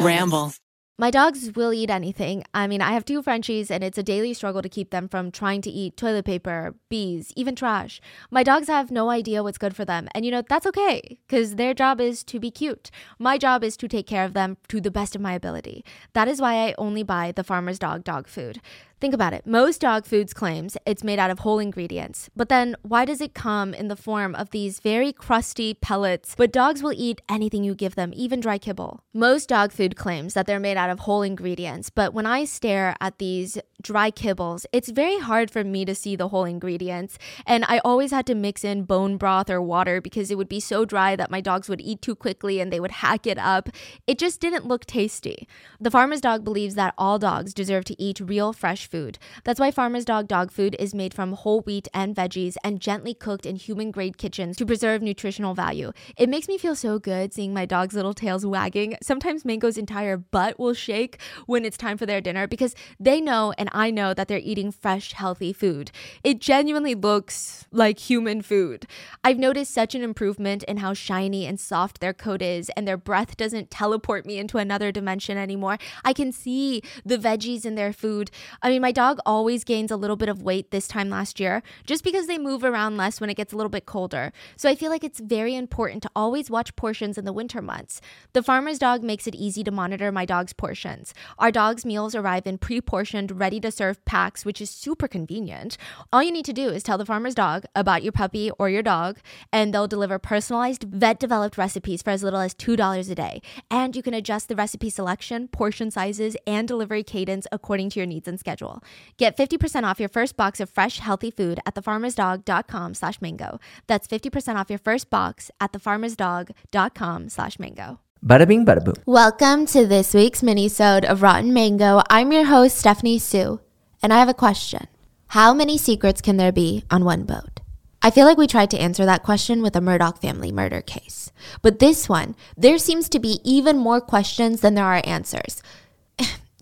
Ramble. My dogs will eat anything. I mean, I have two Frenchies, and it's a daily struggle to keep them from trying to eat toilet paper, bees, even trash. My dogs have no idea what's good for them, and you know, that's okay, because their job is to be cute. My job is to take care of them to the best of my ability. That is why I only buy the farmer's dog dog food. Think about it. Most dog foods claims it's made out of whole ingredients. But then why does it come in the form of these very crusty pellets? But dogs will eat anything you give them, even dry kibble. Most dog food claims that they're made out of whole ingredients, but when I stare at these dry kibbles, it's very hard for me to see the whole ingredients. And I always had to mix in bone broth or water because it would be so dry that my dogs would eat too quickly and they would hack it up. It just didn't look tasty. The farmer's dog believes that all dogs deserve to eat real fresh food. That's why Farmer's Dog dog food is made from whole wheat and veggies and gently cooked in human grade kitchens to preserve nutritional value. It makes me feel so good seeing my dog's little tails wagging. Sometimes Mango's entire butt will shake when it's time for their dinner because they know and I know that they're eating fresh, healthy food. It genuinely looks like human food. I've noticed such an improvement in how shiny and soft their coat is, and their breath doesn't teleport me into another dimension anymore. I can see the veggies in their food. I mean, my dog always gains a little bit of weight this time last year just because they move around less when it gets a little bit colder. So I feel like it's very important to always watch portions in the winter months. The farmer's dog makes it easy to monitor my dog's portions. Our dog's meals arrive in pre portioned, ready to serve packs, which is super convenient. All you need to do is tell the farmer's dog about your puppy or your dog, and they'll deliver personalized, vet developed recipes for as little as $2 a day. And you can adjust the recipe selection, portion sizes, and delivery cadence according to your needs and schedule. Get 50% off your first box of fresh, healthy food at thefarmersdog.com slash mango. That's 50% off your first box at thefarmersdog.com slash mango. Bada bing, bada boom. Welcome to this week's mini-sode of Rotten Mango. I'm your host, Stephanie Soo, and I have a question. How many secrets can there be on one boat? I feel like we tried to answer that question with a Murdaugh family murder case. But this one, there seems to be even more questions than there are answers.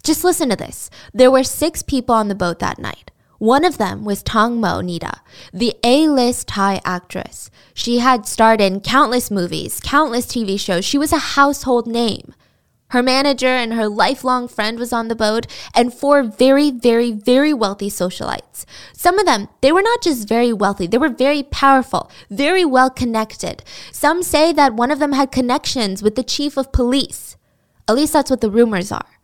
Just listen to this. There were six people on the boat that night. One of them was Tang Mo Nida, the A-list Thai actress. She had starred in countless movies, countless TV shows. She was a household name. Her manager and her lifelong friend was on the boat, and four very, very, very wealthy socialites. Some of them, they were not just very wealthy, they were very powerful, very well connected. Some say that one of them had connections with the chief of police. At least that's what the rumors are.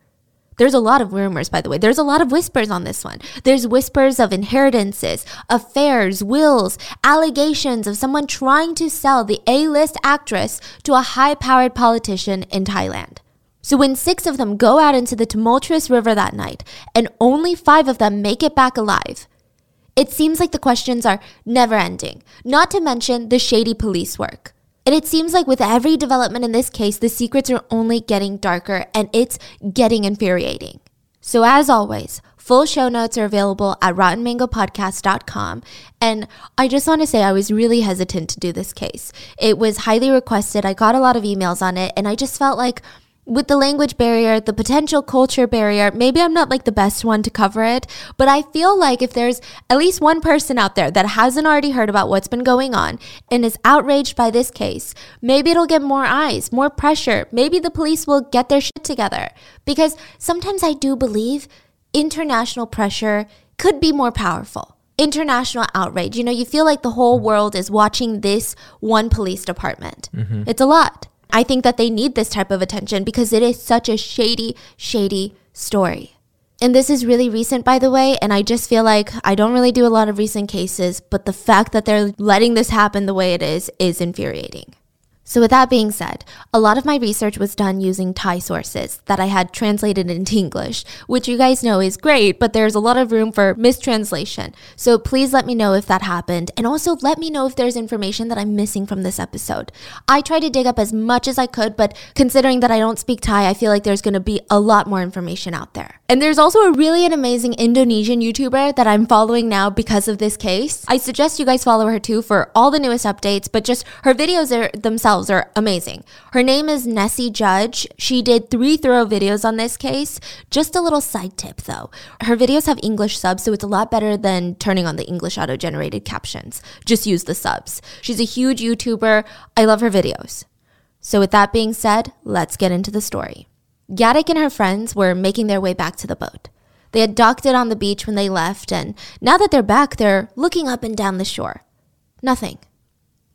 There's a lot of rumors, by the way. There's a lot of whispers on this one. There's whispers of inheritances, affairs, wills, allegations of someone trying to sell the A list actress to a high powered politician in Thailand. So when six of them go out into the tumultuous river that night and only five of them make it back alive, it seems like the questions are never ending, not to mention the shady police work. And it seems like with every development in this case, the secrets are only getting darker and it's getting infuriating. So, as always, full show notes are available at rottenmangopodcast.com. And I just want to say I was really hesitant to do this case. It was highly requested. I got a lot of emails on it, and I just felt like with the language barrier, the potential culture barrier, maybe I'm not like the best one to cover it, but I feel like if there's at least one person out there that hasn't already heard about what's been going on and is outraged by this case, maybe it'll get more eyes, more pressure. Maybe the police will get their shit together. Because sometimes I do believe international pressure could be more powerful international outrage. You know, you feel like the whole world is watching this one police department. Mm-hmm. It's a lot. I think that they need this type of attention because it is such a shady, shady story. And this is really recent, by the way, and I just feel like I don't really do a lot of recent cases, but the fact that they're letting this happen the way it is is infuriating. So, with that being said, a lot of my research was done using Thai sources that I had translated into English, which you guys know is great, but there's a lot of room for mistranslation. So, please let me know if that happened, and also let me know if there's information that I'm missing from this episode. I tried to dig up as much as I could, but considering that I don't speak Thai, I feel like there's gonna be a lot more information out there. And there's also a really an amazing Indonesian YouTuber that I'm following now because of this case. I suggest you guys follow her too for all the newest updates, but just her videos are themselves are amazing. Her name is Nessie Judge. She did three thorough videos on this case. Just a little side tip though. Her videos have English subs, so it's a lot better than turning on the English auto generated captions. Just use the subs. She's a huge YouTuber. I love her videos. So, with that being said, let's get into the story. Gaddick and her friends were making their way back to the boat. They had docked it on the beach when they left, and now that they're back, they're looking up and down the shore. Nothing.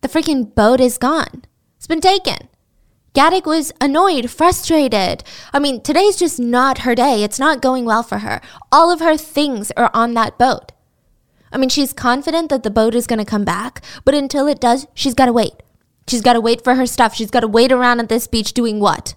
The freaking boat is gone. It's been taken. Gaddick was annoyed, frustrated. I mean, today's just not her day. It's not going well for her. All of her things are on that boat. I mean, she's confident that the boat is going to come back, but until it does, she's got to wait. She's got to wait for her stuff. She's got to wait around at this beach doing what?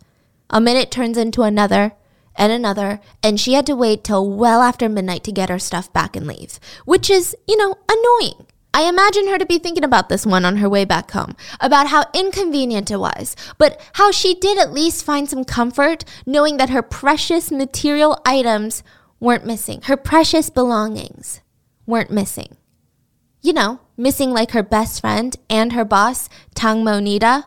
A minute turns into another and another, and she had to wait till well after midnight to get her stuff back and leave, which is, you know, annoying. I imagine her to be thinking about this one on her way back home, about how inconvenient it was, but how she did at least find some comfort knowing that her precious material items weren't missing. Her precious belongings weren't missing. You know, missing like her best friend and her boss, Tang Nida.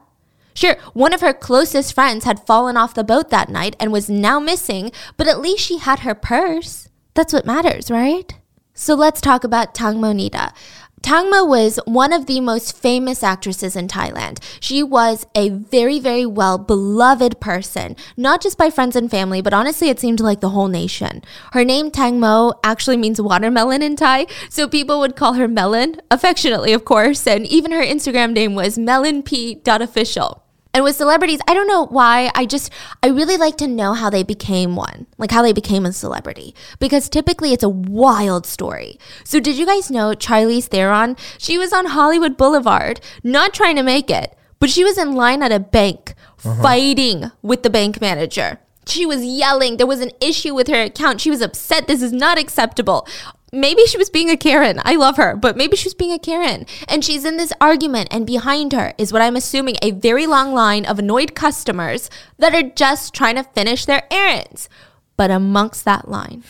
Sure, one of her closest friends had fallen off the boat that night and was now missing, but at least she had her purse. That's what matters, right? So let's talk about Tangmo Nida. Tangmo was one of the most famous actresses in Thailand. She was a very, very well beloved person, not just by friends and family, but honestly, it seemed like the whole nation. Her name, Tangmo, actually means watermelon in Thai, so people would call her Melon, affectionately, of course, and even her Instagram name was melonp.official. And with celebrities, I don't know why. I just, I really like to know how they became one, like how they became a celebrity, because typically it's a wild story. So, did you guys know Charlize Theron? She was on Hollywood Boulevard, not trying to make it, but she was in line at a bank uh-huh. fighting with the bank manager. She was yelling. There was an issue with her account. She was upset. This is not acceptable maybe she was being a Karen. I love her, but maybe she was being a Karen. And she's in this argument, and behind her is what I'm assuming a very long line of annoyed customers that are just trying to finish their errands. But amongst that line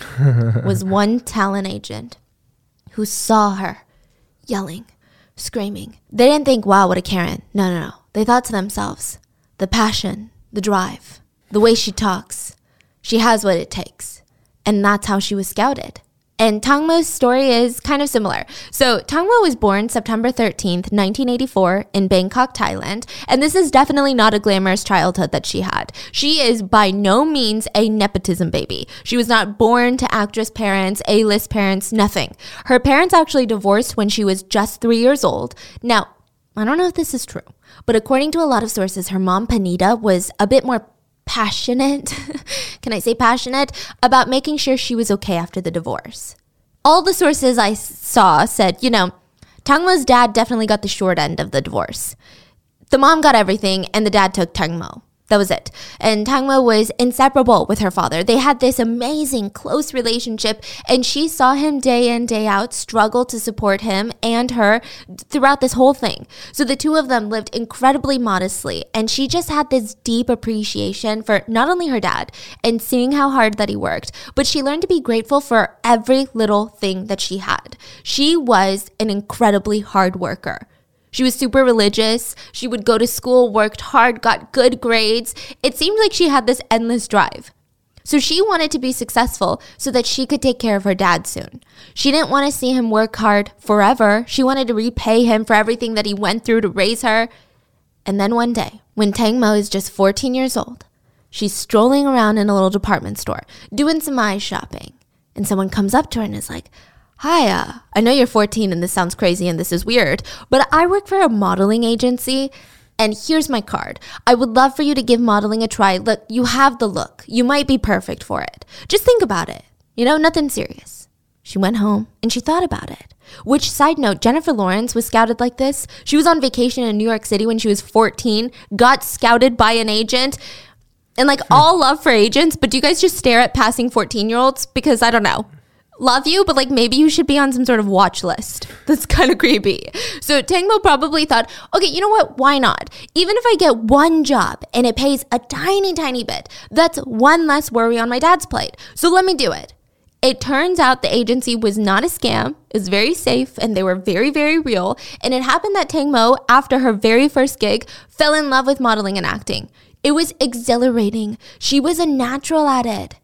was one talent agent who saw her yelling, screaming. They didn't think, wow, what a Karen. No, no, no. They thought to themselves, the passion, the drive, the way she talks, she has what it takes. And that's how she was scouted. And Tangmo's story is kind of similar. So, Tangmo was born September 13th, 1984, in Bangkok, Thailand. And this is definitely not a glamorous childhood that she had. She is by no means a nepotism baby. She was not born to actress parents, A list parents, nothing. Her parents actually divorced when she was just three years old. Now, I don't know if this is true, but according to a lot of sources, her mom, Panita, was a bit more passionate, can I say passionate, about making sure she was okay after the divorce. All the sources I saw said, you know, Tangmo's dad definitely got the short end of the divorce. The mom got everything, and the dad took Tangmo. That was it. And Tangmo was inseparable with her father. They had this amazing, close relationship, and she saw him day in, day out struggle to support him and her throughout this whole thing. So the two of them lived incredibly modestly, and she just had this deep appreciation for not only her dad and seeing how hard that he worked, but she learned to be grateful for every little thing that she had. She was an incredibly hard worker. She was super religious. She would go to school, worked hard, got good grades. It seemed like she had this endless drive. So she wanted to be successful so that she could take care of her dad soon. She didn't want to see him work hard forever. She wanted to repay him for everything that he went through to raise her. And then one day, when Tang Mo is just 14 years old, she's strolling around in a little department store doing some eye shopping. And someone comes up to her and is like, Hi, uh, I know you're 14 and this sounds crazy and this is weird, but I work for a modeling agency and here's my card. I would love for you to give modeling a try. Look, you have the look. You might be perfect for it. Just think about it. You know, nothing serious. She went home and she thought about it. Which, side note, Jennifer Lawrence was scouted like this. She was on vacation in New York City when she was 14, got scouted by an agent. And like all love for agents, but do you guys just stare at passing 14 year olds? Because I don't know love you, but like maybe you should be on some sort of watch list. That's kind of creepy. So Tangmo probably thought, okay, you know what? Why not? Even if I get one job and it pays a tiny, tiny bit, that's one less worry on my dad's plate. So let me do it. It turns out the agency was not a scam, it was very safe, and they were very, very real. And it happened that Tangmo, after her very first gig, fell in love with modeling and acting. It was exhilarating. She was a natural at it.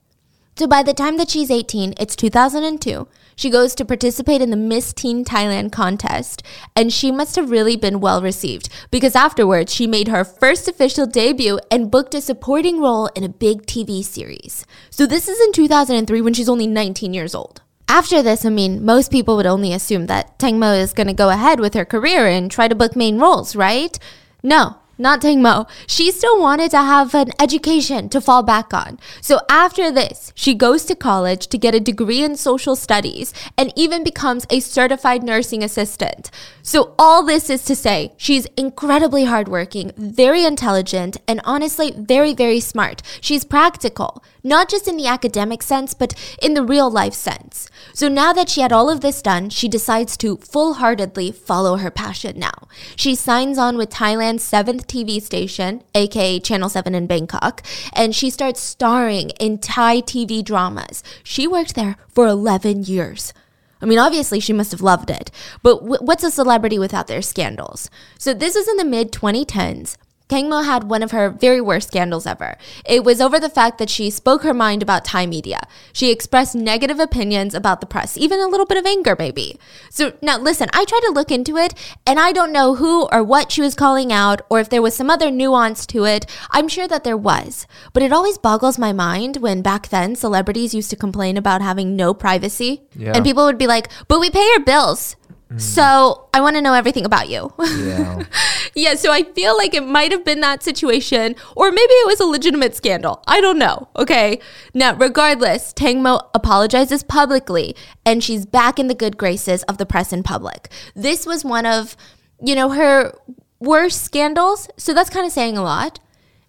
So by the time that she's 18, it's 2002, She goes to participate in the Miss Teen Thailand contest, and she must have really been well received because afterwards she made her first official debut and booked a supporting role in a big TV series. So this is in 2003 when she's only 19 years old. After this, I mean, most people would only assume that Tangmo is going to go ahead with her career and try to book main roles, right? No, not Tangmo. She still wanted to have an education to fall back on. So after this, she goes to college to get a degree in social studies and even becomes a certified nursing assistant. So all this is to say, she's incredibly hardworking, very intelligent, and honestly, very, very smart. She's practical, not just in the academic sense, but in the real life sense. So now that she had all of this done, she decides to full heartedly follow her passion now. She signs on with Thailand's seventh TV station, aka Channel 7 in Bangkok, and she starts starring in Thai TV dramas. She worked there for 11 years. I mean, obviously, she must have loved it. But w- what's a celebrity without their scandals? So, this is in the mid 2010s. Tangmo had one of her very worst scandals ever. It was over the fact that she spoke her mind about Thai media. She expressed negative opinions about the press, even a little bit of anger, maybe. So now listen, I tried to look into it and I don't know who or what she was calling out or if there was some other nuance to it. I'm sure that there was. But it always boggles my mind when back then celebrities used to complain about having no privacy. Yeah. And people would be like, but we pay your bills. Mm. So I want to know everything about you. Yeah. yeah, so I feel like it might have been that situation, or maybe it was a legitimate scandal. I don't know. Okay. Now, regardless, Tangmo apologizes publicly and she's back in the good graces of the press and public. This was one of, you know, her worst scandals. So that's kind of saying a lot.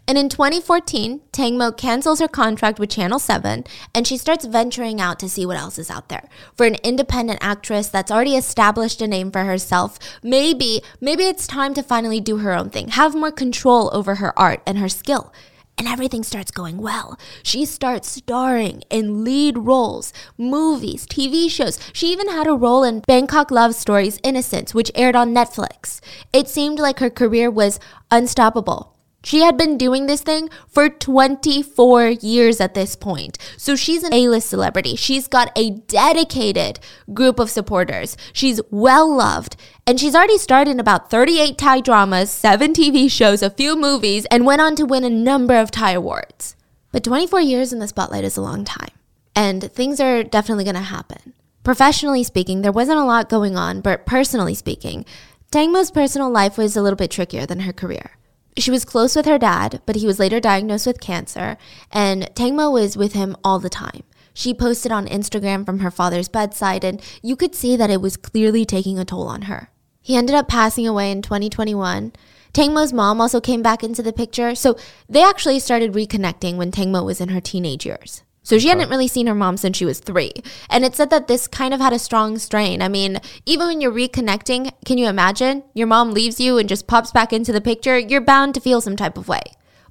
And in 2014, Tangmo cancels her contract with Channel 7 and she starts venturing out to see what else is out there. For an independent actress that's already established a name for herself, maybe maybe it's time to finally do her own thing, have more control over her art and her skill. And everything starts going well. She starts starring in lead roles, movies, TV shows. She even had a role in Bangkok Love Stories Innocence, which aired on Netflix. It seemed like her career was unstoppable. She had been doing this thing for 24 years at this point. So she's an A list celebrity. She's got a dedicated group of supporters. She's well loved. And she's already starred in about 38 Thai dramas, 7 TV shows, a few movies, and went on to win a number of Thai awards. But 24 years in the spotlight is a long time. And things are definitely going to happen. Professionally speaking, there wasn't a lot going on, but personally speaking, Tangmo's personal life was a little bit trickier than her career. She was close with her dad, but he was later diagnosed with cancer, and Tangmo was with him all the time. She posted on Instagram from her father's bedside, and you could see that it was clearly taking a toll on her. He ended up passing away in 2021. Tangmo's mom also came back into the picture, so they actually started reconnecting when Tangmo was in her teenage years. So she hadn't really seen her mom since she was three. And it said that this kind of had a strong strain. I mean, even when you're reconnecting, can you imagine? Your mom leaves you and just pops back into the picture, you're bound to feel some type of way.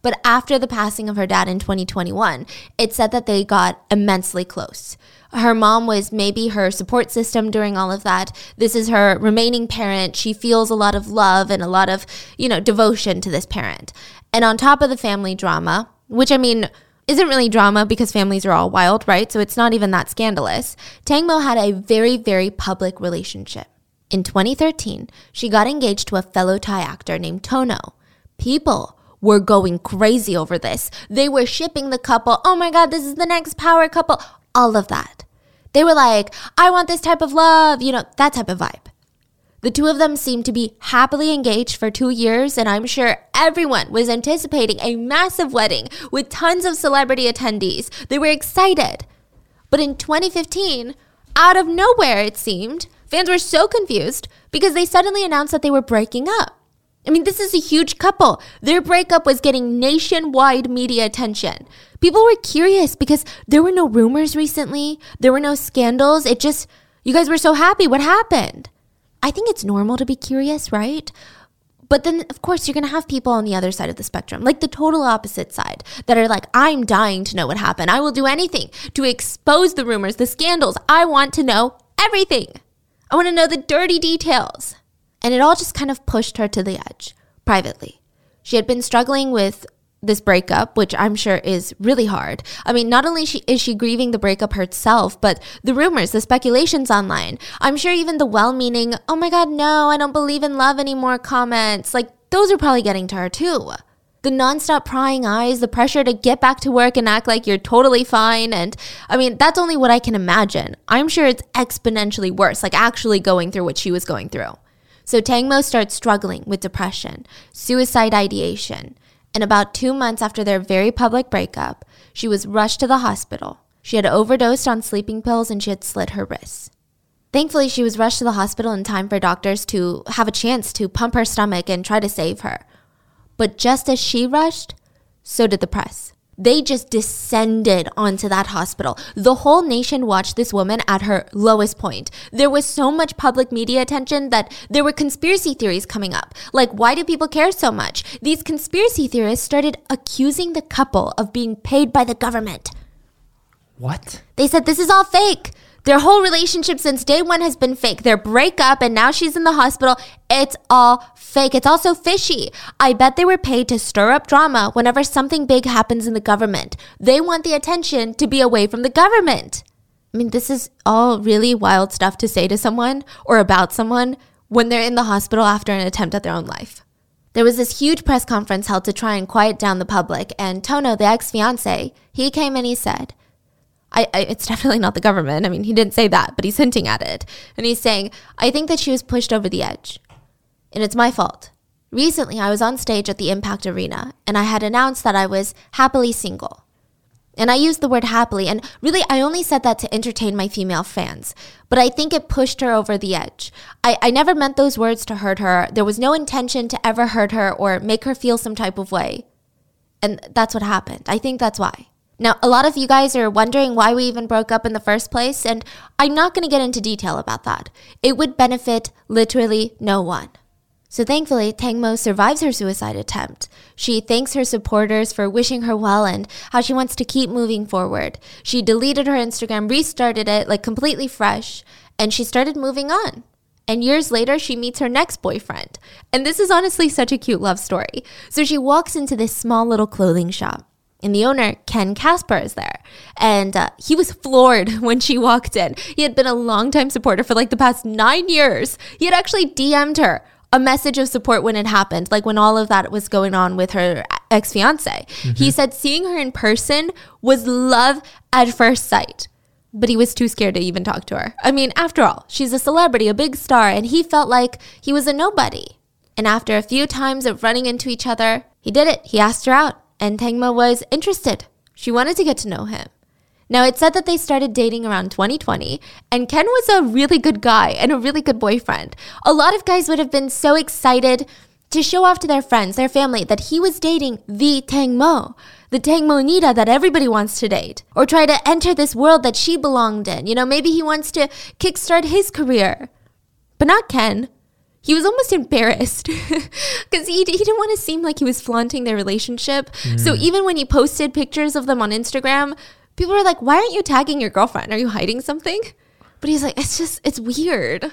But after the passing of her dad in 2021, it said that they got immensely close. Her mom was maybe her support system during all of that. This is her remaining parent. She feels a lot of love and a lot of, you know, devotion to this parent. And on top of the family drama, which I mean, isn't really drama because families are all wild, right? So it's not even that scandalous. Tang Mo had a very, very public relationship. In 2013, she got engaged to a fellow Thai actor named Tono. People were going crazy over this. They were shipping the couple. Oh my God, this is the next power couple. All of that. They were like, I want this type of love, you know, that type of vibe. The two of them seemed to be happily engaged for two years, and I'm sure everyone was anticipating a massive wedding with tons of celebrity attendees. They were excited. But in 2015, out of nowhere, it seemed, fans were so confused because they suddenly announced that they were breaking up. I mean, this is a huge couple. Their breakup was getting nationwide media attention. People were curious because there were no rumors recently, there were no scandals. It just, you guys were so happy. What happened? I think it's normal to be curious, right? But then, of course, you're going to have people on the other side of the spectrum, like the total opposite side, that are like, I'm dying to know what happened. I will do anything to expose the rumors, the scandals. I want to know everything. I want to know the dirty details. And it all just kind of pushed her to the edge privately. She had been struggling with this breakup, which I'm sure is really hard. I mean, not only she, is she grieving the breakup herself, but the rumors, the speculations online. I'm sure even the well meaning, oh my God, no, I don't believe in love anymore comments, like those are probably getting to her too. The nonstop prying eyes, the pressure to get back to work and act like you're totally fine. And I mean, that's only what I can imagine. I'm sure it's exponentially worse, like actually going through what she was going through. So Tangmo starts struggling with depression, suicide ideation, and about two months after their very public breakup, she was rushed to the hospital. She had overdosed on sleeping pills and she had slit her wrists. Thankfully, she was rushed to the hospital in time for doctors to have a chance to pump her stomach and try to save her. But just as she rushed, so did the press. They just descended onto that hospital. The whole nation watched this woman at her lowest point. There was so much public media attention that there were conspiracy theories coming up. Like, why do people care so much? These conspiracy theorists started accusing the couple of being paid by the government. What? They said this is all fake. Their whole relationship since day one has been fake. Their breakup and now she's in the hospital. It's all fake. It's also fishy. I bet they were paid to stir up drama whenever something big happens in the government. They want the attention to be away from the government. I mean, this is all really wild stuff to say to someone or about someone when they're in the hospital after an attempt at their own life. There was this huge press conference held to try and quiet down the public, and Tono, the ex fiance, he came and he said, I, I, it's definitely not the government. I mean, he didn't say that, but he's hinting at it. And he's saying, I think that she was pushed over the edge. And it's my fault. Recently, I was on stage at the Impact Arena and I had announced that I was happily single. And I used the word happily, and really, I only said that to entertain my female fans. But I think it pushed her over the edge. I, I never meant those words to hurt her. There was no intention to ever hurt her or make her feel some type of way. And that's what happened. I think that's why. Now, a lot of you guys are wondering why we even broke up in the first place, and I'm not going to get into detail about that. It would benefit literally no one. So thankfully, Tangmo survives her suicide attempt. She thanks her supporters for wishing her well and how she wants to keep moving forward. She deleted her Instagram, restarted it like completely fresh, and she started moving on. And years later, she meets her next boyfriend. And this is honestly such a cute love story. So she walks into this small little clothing shop and the owner, Ken Casper, is there. And uh, he was floored when she walked in. He had been a longtime supporter for like the past nine years. He had actually DM'd her a message of support when it happened, like when all of that was going on with her ex fiance. Mm-hmm. He said seeing her in person was love at first sight. But he was too scared to even talk to her. I mean, after all, she's a celebrity, a big star, and he felt like he was a nobody. And after a few times of running into each other, he did it. He asked her out and Tangmo was interested. She wanted to get to know him. Now, it said that they started dating around 2020, and Ken was a really good guy and a really good boyfriend. A lot of guys would have been so excited to show off to their friends, their family, that he was dating the Tangmo, the Tangmo Nida that everybody wants to date, or try to enter this world that she belonged in. You know, maybe he wants to kickstart his career. But not Ken he was almost embarrassed because he, he didn't want to seem like he was flaunting their relationship. Mm. So even when he posted pictures of them on Instagram, people were like, why aren't you tagging your girlfriend? Are you hiding something? But he's like, it's just, it's weird.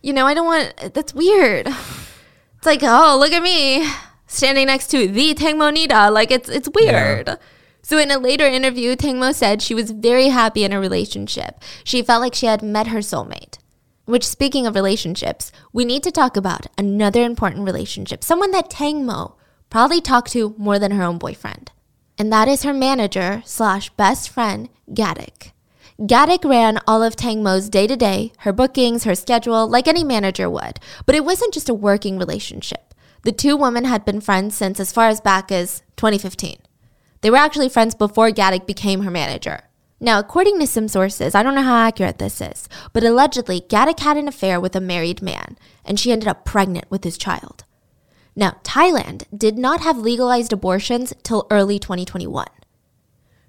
You know, I don't want, that's weird. It's like, oh, look at me standing next to the Tangmo Nida. Like, it's, it's weird. Yeah. So, in a later interview, Tangmo said she was very happy in a relationship. She felt like she had met her soulmate. Which, speaking of relationships, we need to talk about another important relationship, someone that Tang Mo probably talked to more than her own boyfriend. And that is her manager slash best friend, Gatik. Gatik ran all of Tang Mo's day to day, her bookings, her schedule, like any manager would. But it wasn't just a working relationship. The two women had been friends since as far as back as 2015. They were actually friends before Gatik became her manager. Now, according to some sources, I don't know how accurate this is, but allegedly, Gatik had an affair with a married man, and she ended up pregnant with his child. Now, Thailand did not have legalized abortions till early 2021.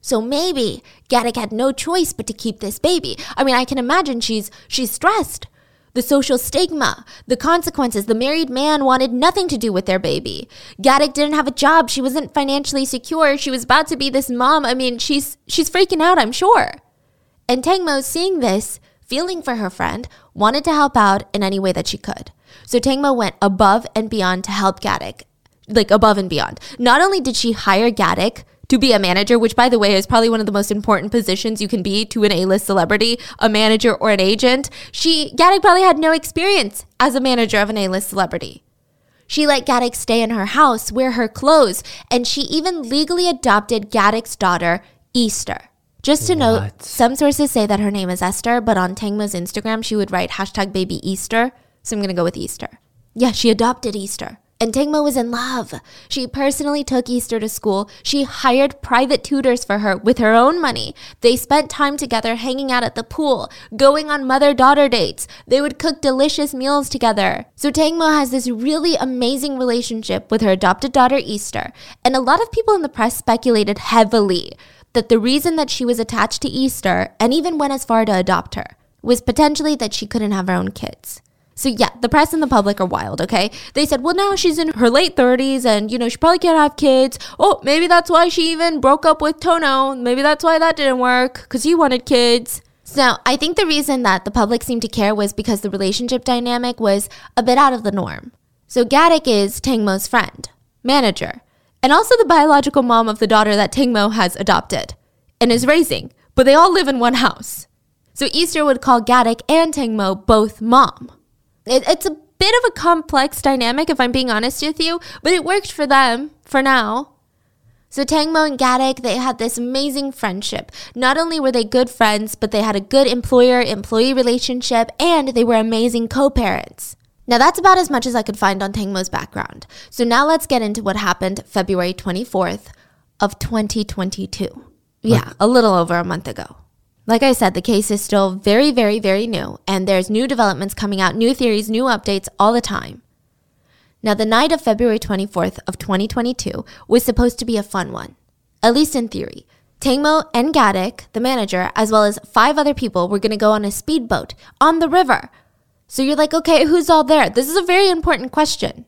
So maybe Gatik had no choice but to keep this baby. I mean, I can imagine she's she's stressed the social stigma, the consequences. The married man wanted nothing to do with their baby. Gatik didn't have a job. She wasn't financially secure. She was about to be this mom. I mean, she's she's freaking out, I'm sure. And Tangmo, seeing this, feeling for her friend, wanted to help out in any way that she could. So Tangmo went above and beyond to help Gatik. like above and beyond. Not only did she hire Gaddick to be a manager, which by the way is probably one of the most important positions you can be to an A-list celebrity, a manager or an agent. She Gaddick probably had no experience as a manager of an A-list celebrity. She let Gaddick stay in her house, wear her clothes, and she even legally adopted Gaddick's daughter, Easter. Just to note, some sources say that her name is Esther, but on Tangmo's Instagram, she would write hashtag baby Easter. So I'm going to go with Easter. Yeah, she adopted Easter. And Tangmo was in love. She personally took Easter to school. She hired private tutors for her with her own money. They spent time together hanging out at the pool, going on mother daughter dates. They would cook delicious meals together. So Tangmo has this really amazing relationship with her adopted daughter Easter. And a lot of people in the press speculated heavily that the reason that she was attached to Easter and even went as far to adopt her was potentially that she couldn't have her own kids. So yeah, the press and the public are wild, okay? They said, well, now she's in her late 30s and, you know, she probably can't have kids. Oh, maybe that's why she even broke up with Tono. Maybe that's why that didn't work because he wanted kids. So I think the reason that the public seemed to care was because the relationship dynamic was a bit out of the norm. So Gaddick is Tangmo's friend, manager, and also the biological mom of the daughter that Tangmo has adopted and is raising, but they all live in one house. So Easter would call Gaddick and Tangmo both mom. It, it's a bit of a complex dynamic, if I'm being honest with you, but it worked for them for now. So Tangmo and Gaddick, they had this amazing friendship. Not only were they good friends, but they had a good employer-employee relationship, and they were amazing co-parents. Now that's about as much as I could find on Tangmo's background. So now let's get into what happened February 24th of 2022. Yeah, a little over a month ago. Like I said, the case is still very, very, very new, and there's new developments coming out, new theories, new updates all the time. Now, the night of February 24th of 2022 was supposed to be a fun one, at least in theory. Tangmo and Gaddick, the manager, as well as five other people were going to go on a speedboat on the river. So you're like, okay, who's all there? This is a very important question.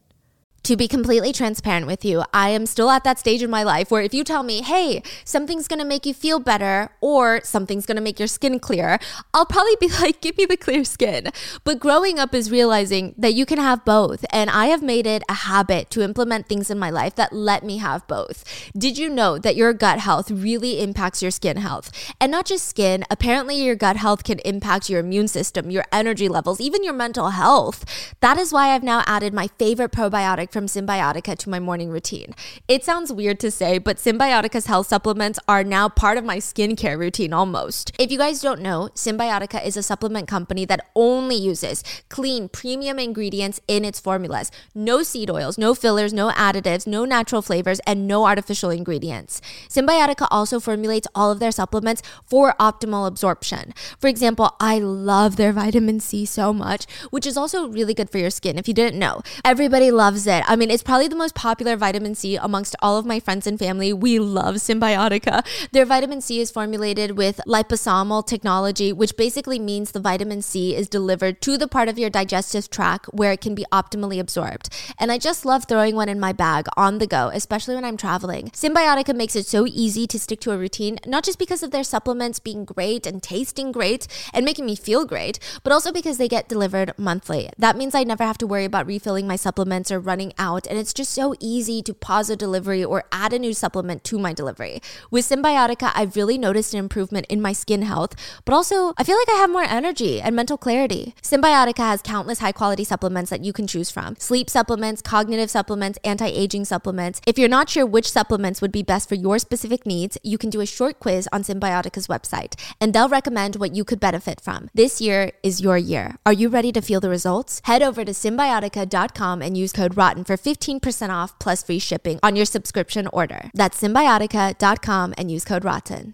To be completely transparent with you, I am still at that stage in my life where if you tell me, hey, something's gonna make you feel better or something's gonna make your skin clear, I'll probably be like, give me the clear skin. But growing up is realizing that you can have both. And I have made it a habit to implement things in my life that let me have both. Did you know that your gut health really impacts your skin health? And not just skin, apparently your gut health can impact your immune system, your energy levels, even your mental health. That is why I've now added my favorite probiotic from Cymbiotika to my morning routine. It sounds weird to say, but Cymbiotika's health supplements are now part of my skincare routine almost. If you guys don't know, Cymbiotika is a supplement company that only uses clean, premium ingredients in its formulas. No seed oils, no fillers, no additives, no natural flavors, and no artificial ingredients. Cymbiotika also formulates all of their supplements for optimal absorption. For example, I love their vitamin C so much, which is also really good for your skin if you didn't know. Everybody loves it. I mean, it's probably the most popular vitamin C amongst all of my friends and family. We love Cymbiotika. Their vitamin C is formulated with liposomal technology, which basically means the vitamin C is delivered to the part of your digestive tract where it can be optimally absorbed. And I just love throwing one in my bag on the go, especially when I'm traveling. Cymbiotika makes it so easy to stick to a routine, not just because of their supplements being great and tasting great and making me feel great, but also because they get delivered monthly. That means I never have to worry about refilling my supplements or running out, and it's just so easy to pause a delivery or add a new supplement to my delivery. With Cymbiotika, I've really noticed an improvement in my skin health, but also I feel like I have more energy and mental clarity. Cymbiotika has countless high quality supplements that you can choose from sleep supplements, cognitive supplements, anti aging supplements. If you're not sure which supplements would be best for your specific needs, you can do a short quiz on Cymbiotika's website, and they'll recommend what you could benefit from. This year is your year. Are you ready to feel the results? Head over to cymbiotika.com and use code ROTTEN for 15% off plus free shipping on your subscription order. That's cymbiotika.com and use code ROTTEN.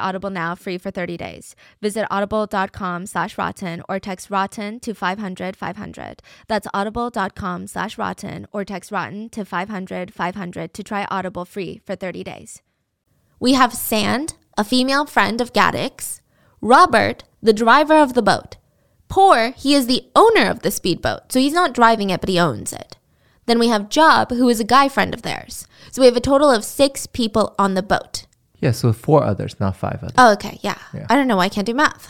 Audible now free for 30 days. Visit audible.com slash rotten or text rotten to 500 500. That's audible.com slash rotten or text rotten to 500 500 to try Audible free for 30 days. We have Sand, a female friend of Gaddix, Robert, the driver of the boat. Por, he is the owner of the speedboat, so he's not driving it, but he owns it. Then we have Job, who is a guy friend of theirs. So we have a total of six people on the boat. Yeah, so four others, not five others. Oh, okay. Yeah. Yeah. I don't know why I can't do math.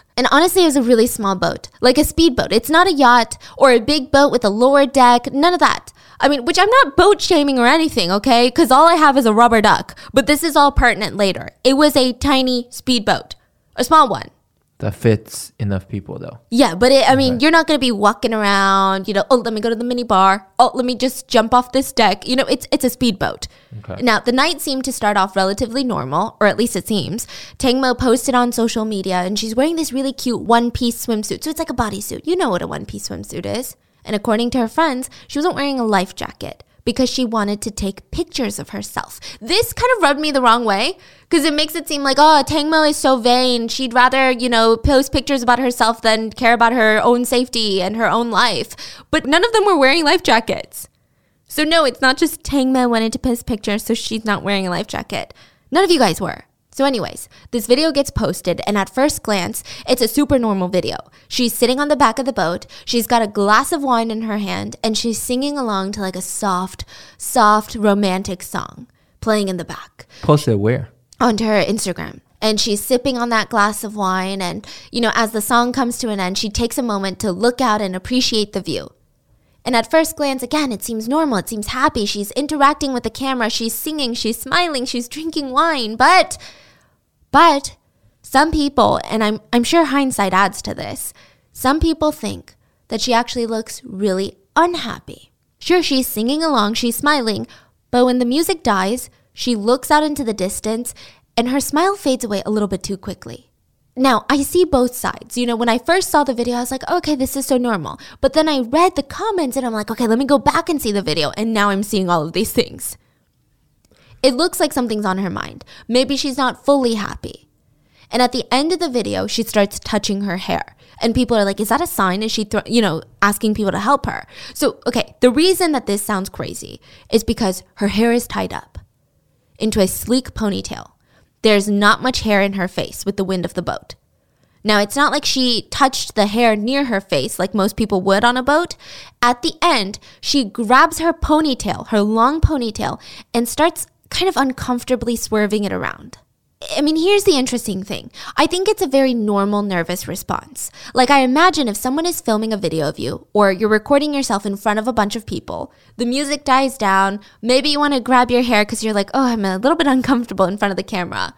and honestly, it was a really small boat, like a speedboat. It's not a yacht or a big boat with a lower deck, none of that. I mean, which I'm not boat shaming or anything, okay? Because all I have is a rubber duck, but this is all pertinent later. It was a tiny speedboat, a small one. That fits enough people though. Yeah, but it, I mean, you're not going to be walking around, you know, oh, let me go to the mini bar. Oh, let me just jump off this deck. You know, it's it's a speedboat. Okay. Now, the night seemed to start off relatively normal, or at least it seems. Tangmo posted on social media and she's wearing this really cute one-piece swimsuit. So it's like a bodysuit. You know what a one-piece swimsuit is. And according to her friends, she wasn't wearing a life jacket because she wanted to take pictures of herself. This kind of rubbed me the wrong way because it makes it seem like, oh, Tangmo is so vain. She'd rather, you know, post pictures about herself than care about her own safety and her own life. But none of them were wearing life jackets. So, no, it's not just Tangmo wanted to post pictures, so she's not wearing a life jacket. None of you guys were. So, anyways, this video gets posted, and at first glance, it's a super normal video. She's sitting on the back of the boat, she's got a glass of wine in her hand, and she's singing along to like a soft, soft, romantic song playing in the back Posted where? onto her Instagram. And she's sipping on that glass of wine. And, you know, as the song comes to an end, she takes a moment to look out and appreciate the view. And at first glance, again, it seems normal. It seems happy. She's interacting with the camera. She's singing. She's smiling. She's drinking wine. But, but some people, and I'm, I'm sure hindsight adds to this, some people think that she actually looks really unhappy. Sure, she's singing along, she's smiling, but when the music dies, she looks out into the distance and her smile fades away a little bit too quickly. Now, I see both sides. You know, when I first saw the video, I was like, okay, this is so normal. But then I read the comments and I'm like, okay, let me go back and see the video. And now I'm seeing all of these things. It looks like something's on her mind. Maybe she's not fully happy. And at the end of the video, she starts touching her hair. And people are like, is that a sign? Is she, you know, asking people to help her? So, okay, the reason that this sounds crazy is because her hair is tied up into a sleek ponytail. There's not much hair in her face with the wind of the boat. Now, it's not like she touched the hair near her face like most people would on a boat. At the end, she grabs her ponytail, her long ponytail, and starts kind of uncomfortably swerving it around. I mean, here's the interesting thing. I think it's a very normal nervous response. Like, I imagine if someone is filming a video of you, or you're recording yourself in front of a bunch of people, the music dies down, maybe you want to grab your hair because you're like, oh, I'm a little bit uncomfortable in front of the camera.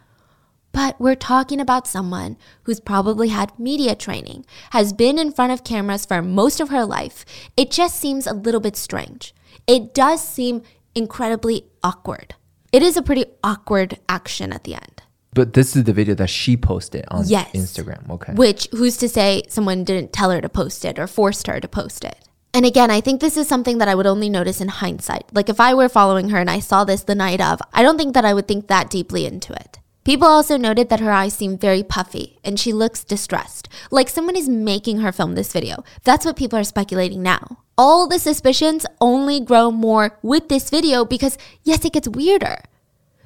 But we're talking about someone who's probably had media training, has been in front of cameras for most of her life. It just seems a little bit strange. It does seem incredibly awkward. It is a pretty awkward action at the end. But this is the video that she posted on Yes. Instagram. Okay. Which, who's to say someone didn't tell her to post it or forced her to post it? And again, I think this is something that I would only notice in hindsight. Like if I were following her and I saw this the night of, I don't think that I would think that deeply into it. People also noted that her eyes seem very puffy and she looks distressed, like someone is making her film this video. That's what people are speculating now. All the suspicions only grow more with this video because, yes, it gets weirder.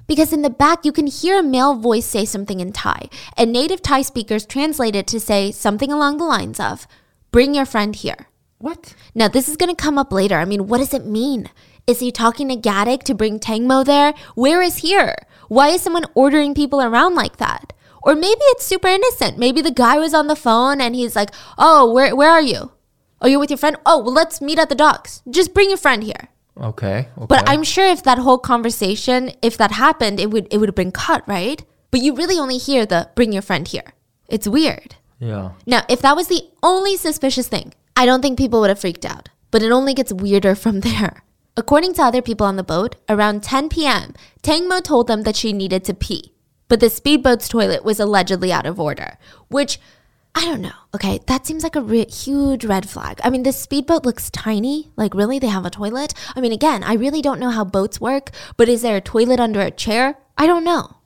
Because in the back, you can hear a male voice say something in Thai, and native Thai speakers translate it to say something along the lines of, Bring your friend here. What? Now, this is going to come up later. I mean, what does it mean? Is he talking to Gaddick to bring Tangmo there? Where is here? Why is someone ordering people around like that? Or maybe it's super innocent. Maybe the guy was on the phone and he's like, Oh, where, where are you? Oh, you're with your friend? Oh, well, let's meet at the docks. Just bring your friend here. Okay. okay. But I'm sure if that whole conversation, if that happened, it would it would have been cut, right? But you really only hear the bring your friend here. It's weird. yeah. Now, if that was the only suspicious thing, I don't think people would have freaked out. But it only gets weirder from there. According to other people on the boat, around 10 p.m., Tangmo told them that she needed to pee. But the speedboat's toilet was allegedly out of order, which I don't know. Okay, that seems like a re- huge red flag. I mean, this speedboat looks tiny. Like, really? They have a toilet? I mean, again, I really don't know how boats work, but is there a toilet under a chair? I don't know.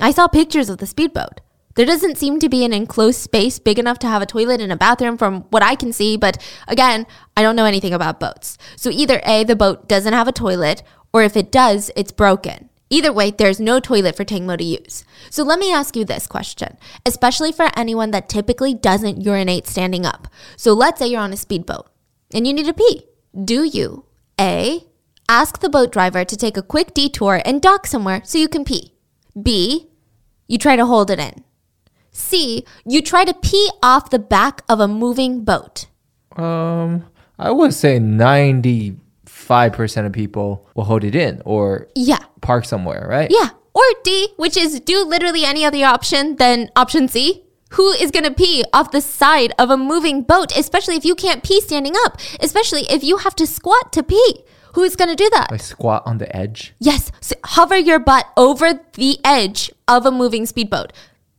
I saw pictures of the speedboat. There doesn't seem to be an enclosed space big enough to have a toilet and a bathroom from what I can see, but again, I don't know anything about boats. So either A, the boat doesn't have a toilet, or if it does, it's broken. Either way, there's no toilet for Tangmo to use. So let me ask you this question, especially for anyone that typically doesn't urinate standing up. So let's say you're on a speedboat and you need to pee. Do you A, ask the boat driver to take a quick detour and dock somewhere so you can pee? B, you try to hold it in. C, you try to pee off the back of a moving boat. Um, I would say ninety-five percent of people will hold it in or Yeah. park somewhere, right? Yeah. Or D, which is do literally any other option than option C. Who is going to pee off the side of a moving boat, especially if you can't pee standing up, especially if you have to squat to pee? Who's going to do that? Like squat on the edge. Yes, so hover your butt over the edge of a moving speedboat.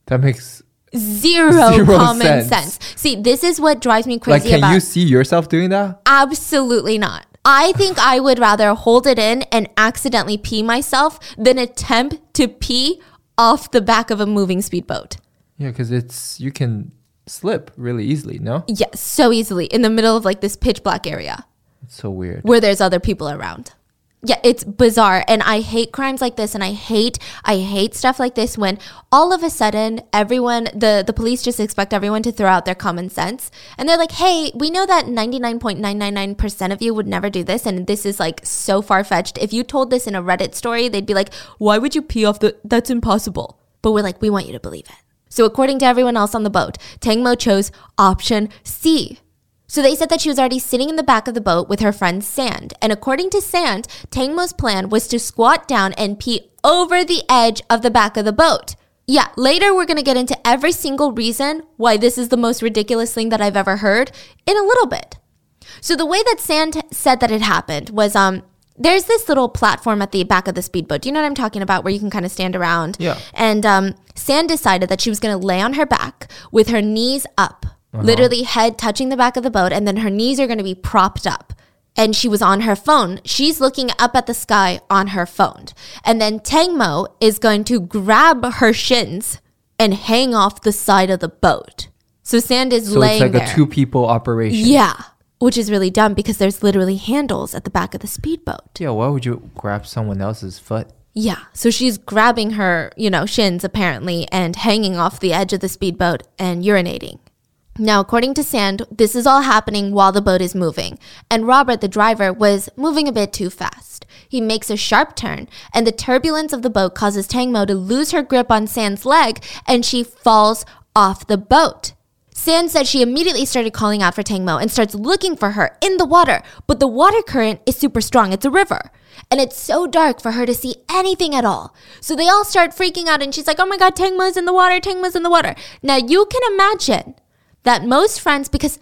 That makes Zero, Zero common sense. sense. See, this is what drives me crazy. like. Can about you see yourself doing that? Absolutely not. I think I would rather hold it in and accidentally pee myself than attempt to pee off the back of a moving speedboat. Yeah, because it's you can slip really easily. No, Yes, so easily in the middle of like this pitch black area it's so weird. where there's other people around. Yeah, it's bizarre and I hate crimes like this and I hate I hate stuff like this when all of a sudden everyone the the police just expect everyone to throw out their common sense and they're like, "Hey, we know that 99.999% of you would never do this and this is like so far-fetched. If you told this in a Reddit story, they'd be like, "Why would you pee off the that's impossible." But we're like, "We want you to believe it." So according to everyone else on the boat, Tangmo chose option C. So they said that she was already sitting in the back of the boat with her friend Sand. And according to Sand, Tangmo's plan was to squat down and pee over the edge of the back of the boat. Yeah, later we're gonna get into every single reason why this is the most ridiculous thing that I've ever heard in a little bit. So the way that Sand said that it happened was um there's this little platform at the back of the speedboat. Do you know what I'm talking about where you can kind of stand around? Yeah. And um Sand decided that she was going to lay on her back with her knees up, Uh-huh. literally head touching the back of the boat and then her knees are going to be propped up. And she was on her phone. She's looking up at the sky on her phone. And then Tangmo is going to grab her shins and hang off the side of the boat. So Sand is So laying it's like there. a two people operation. Yeah, which is really dumb because there's literally handles at the back of the speedboat. Yeah. Why would you grab someone else's foot? Yeah, so she's grabbing her, you know, shins apparently and hanging off the edge of the speedboat and urinating. Now, according to Sand, this is all happening while the boat is moving, and Robert, the driver, was moving a bit too fast. He makes a sharp turn, and the turbulence of the boat causes Tangmo to lose her grip on Sand's leg, and she falls off the boat. Sand said she immediately started calling out for Tangmo and starts looking for her in the water, but the water current is super strong. It's a river. And it's so dark for her to see anything at all. So they all start freaking out, and she's like, Oh my God, Tangmo's in the water, Tangmo's in the water. Now you can imagine that most friends, because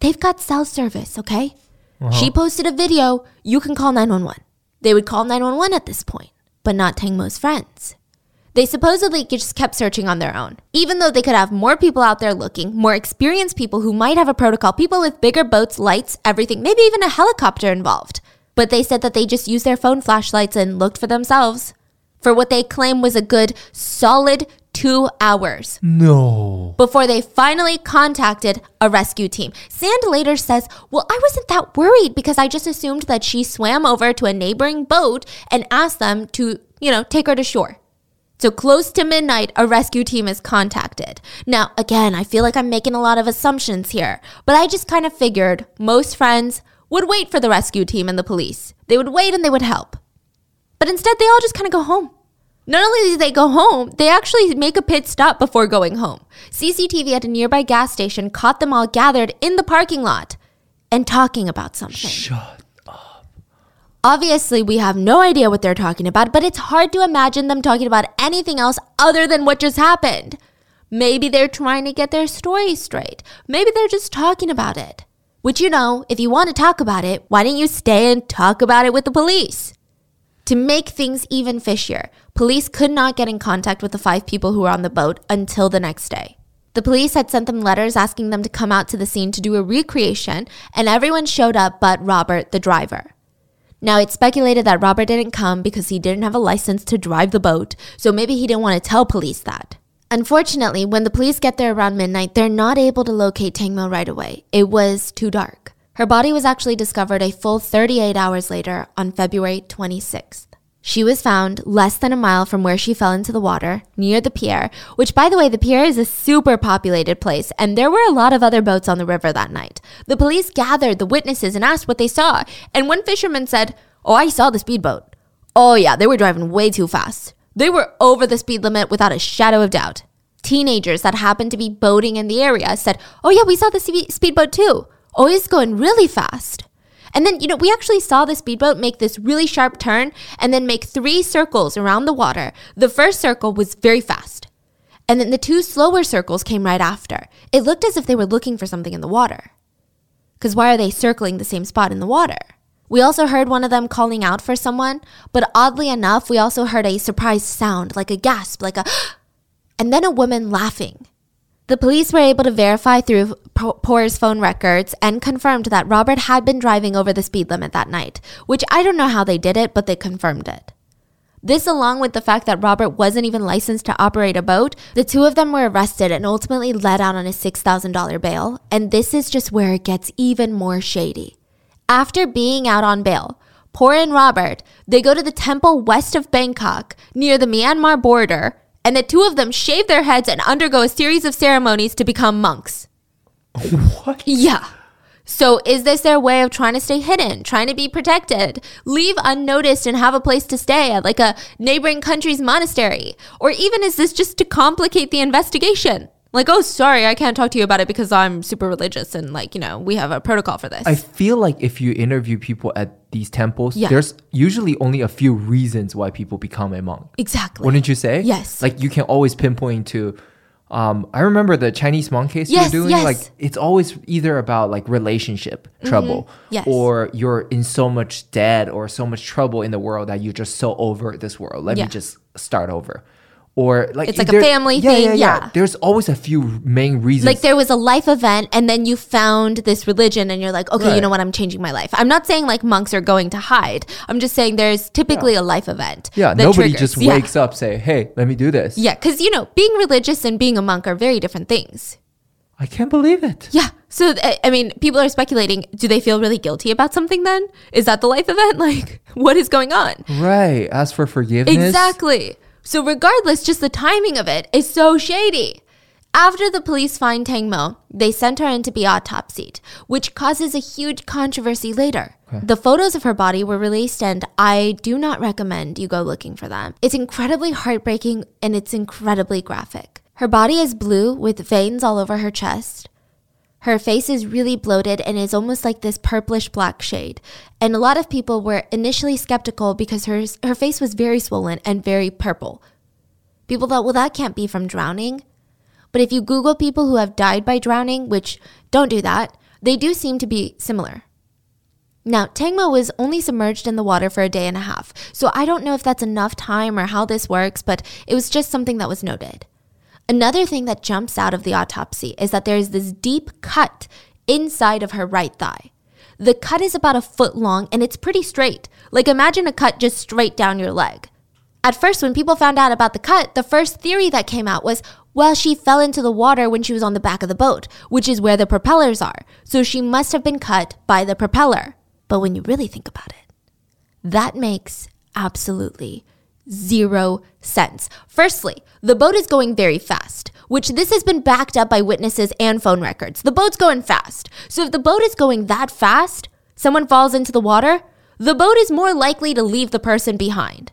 they've got cell service, okay? She uh-huh. posted a video, you can call 911. They would call 911 at this point, but not Tangmo's friends. They supposedly just kept searching on their own, even though they could have more people out there looking, more experienced people who might have a protocol, people with bigger boats, lights, everything, maybe even a helicopter involved. But they said that they just used their phone flashlights and looked for themselves for what they claim was a good solid two hours No. before they finally contacted a rescue team. Sand later says, Well, I wasn't that worried because I just assumed that she swam over to a neighboring boat and asked them to you know, take her to shore. So close to midnight, a rescue team is contacted. Now, again, I feel like I'm making a lot of assumptions here, but I just kind of figured most friends would wait for the rescue team and the police. They would wait and they would help. But instead, they all just kind of go home. Not only do they go home, they actually make a pit stop before going home. CCTV at a nearby gas station caught them all gathered in the parking lot and talking about something. Shut. Up. Obviously, we have no idea what they're talking about, but it's hard to imagine them talking about anything else other than what just happened. Maybe they're trying to get their story straight. Maybe they're just talking about it. Which, you know, if you want to talk about it, why don't you stay and talk about it with the police? To make things even fishier, police could not get in contact with the five people who were on the boat until the next day. The police had sent them letters asking them to come out to the scene to do a recreation, and everyone showed up but Robert, the driver. Now, it's speculated that Robert didn't come because he didn't have a license to drive the boat, so maybe he didn't want to tell police that. Unfortunately, when the police get there around midnight, they're not able to locate Tangmo right away. It was too dark. Her body was actually discovered a full 38 hours later on February 26th. She was found less than a mile from where she fell into the water, near the pier, which, by the way, the pier is a super populated place, and there were a lot of other boats on the river that night. The police gathered the witnesses and asked what they saw, and one fisherman said, Oh, I saw the speedboat. Oh, yeah, they were driving way too fast. They were over the speed limit without a shadow of doubt. Teenagers that happened to be boating in the area said, Oh, yeah, we saw the speedboat too. It's going really fast. And then, you know, we actually saw the speedboat make this really sharp turn and then make three circles around the water. The first circle was very fast. And then the two slower circles came right after. It looked as if they were looking for something in the water. Because why are they circling the same spot in the water? We also heard one of them calling out for someone, but oddly enough, we also heard a surprised sound, like a gasp, like a, and then a woman laughing. The police were able to verify through Por's phone records and confirmed that Robert had been driving over the speed limit that night, which I don't know how they did it, but they confirmed it. This, along with the fact that Robert wasn't even licensed to operate a boat, the two of them were arrested and ultimately let out on a $6,000 bail. And this is just where it gets even more shady. After being out on bail, Pour and Robert, they go to the temple west of Bangkok near the Myanmar border and the two of them shave their heads and undergo a series of ceremonies to become monks. What? Yeah. So, is this their way of trying to stay hidden, trying to be protected, leave unnoticed and have a place to stay at like a neighboring country's monastery? Or even is this just to complicate the investigation? Like, oh, sorry, I can't talk to you about it because I'm super religious and, like, you know, we have a protocol for this. I feel like if you interview people at these temples, Yeah. there's usually only a few reasons why people become a monk. exactly. Wouldn't you say? Yes. Like you can always pinpoint to. Um, I remember the Chinese monk case Yes, you're doing. yes. Like it's always either about like relationship trouble, Mm-hmm. Yes. or you're in so much debt or so much trouble in the world that you're just so over this world. Let Yeah. me just start over. Or like It's like a family yeah, thing, Yeah, yeah, yeah. There's always a few main reasons. like there was a life event and then you found this religion and you're like okay you know what i'm changing my life i'm not saying like monks are going to hide i'm just saying there's typically a life event yeah, that nobody triggers. just Yeah. wakes up say, "Hey, let me do this." yeah because you know being religious and being a monk are very different things I can't believe it. yeah so I- i mean people are speculating do they feel really guilty about something then is that the life event like what is going on Right. Ask for forgiveness. Exactly. So, regardless, just the timing of it is so shady. After the police find Tangmo, they sent her in to be autopsied, which causes a huge controversy later. The photos of her body were released, and I do not recommend you go looking for them. It's incredibly heartbreaking and it's incredibly graphic. Her body is blue with veins all over her chest. Her face is really bloated and is almost like this purplish black shade. And a lot of people were initially skeptical because her, her face was very swollen and very purple. People thought, well, that can't be from drowning. But if you Google people who have died by drowning, which don't do that, they do seem to be similar. Now, Tangmo was only submerged in the water for a day and a half, so I don't know if that's enough time or how this works, but it was just something that was noted. Another thing that jumps out of the autopsy is that there is this deep cut inside of her right thigh. The cut is about a foot long and it's pretty straight. Like imagine a cut just straight down your leg. At first, when people found out about the cut, the first theory that came out was, well, she fell into the water when she was on the back of the boat, which is where the propellers are. So she must have been cut by the propeller. But when you really think about it, that makes absolutely zero sense. Firstly, the boat is going very fast, which this has been backed up by witnesses and phone records. The boat's going fast. So if the boat is going that fast, someone falls into the water, the boat is more likely to leave the person behind.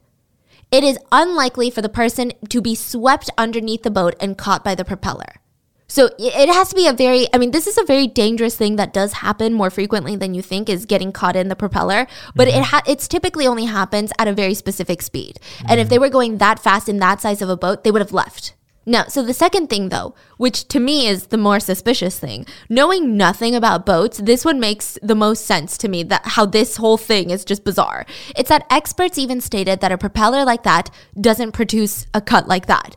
It is unlikely for the person to be swept underneath the boat and caught by the propeller. So it has to be a very, I mean, this is a very dangerous thing that does happen more frequently than you think is getting caught in the propeller, but mm-hmm. it ha- it's typically only happens at a very specific speed. Mm-hmm. And if mm-hmm. they were going that fast in that size of a boat, they would have left. Now, so the second thing though, which to me is the more suspicious thing, knowing nothing about boats, this one makes the most sense to me that how this whole thing is just bizarre. It's that experts even stated that a propeller like that doesn't produce a cut like that.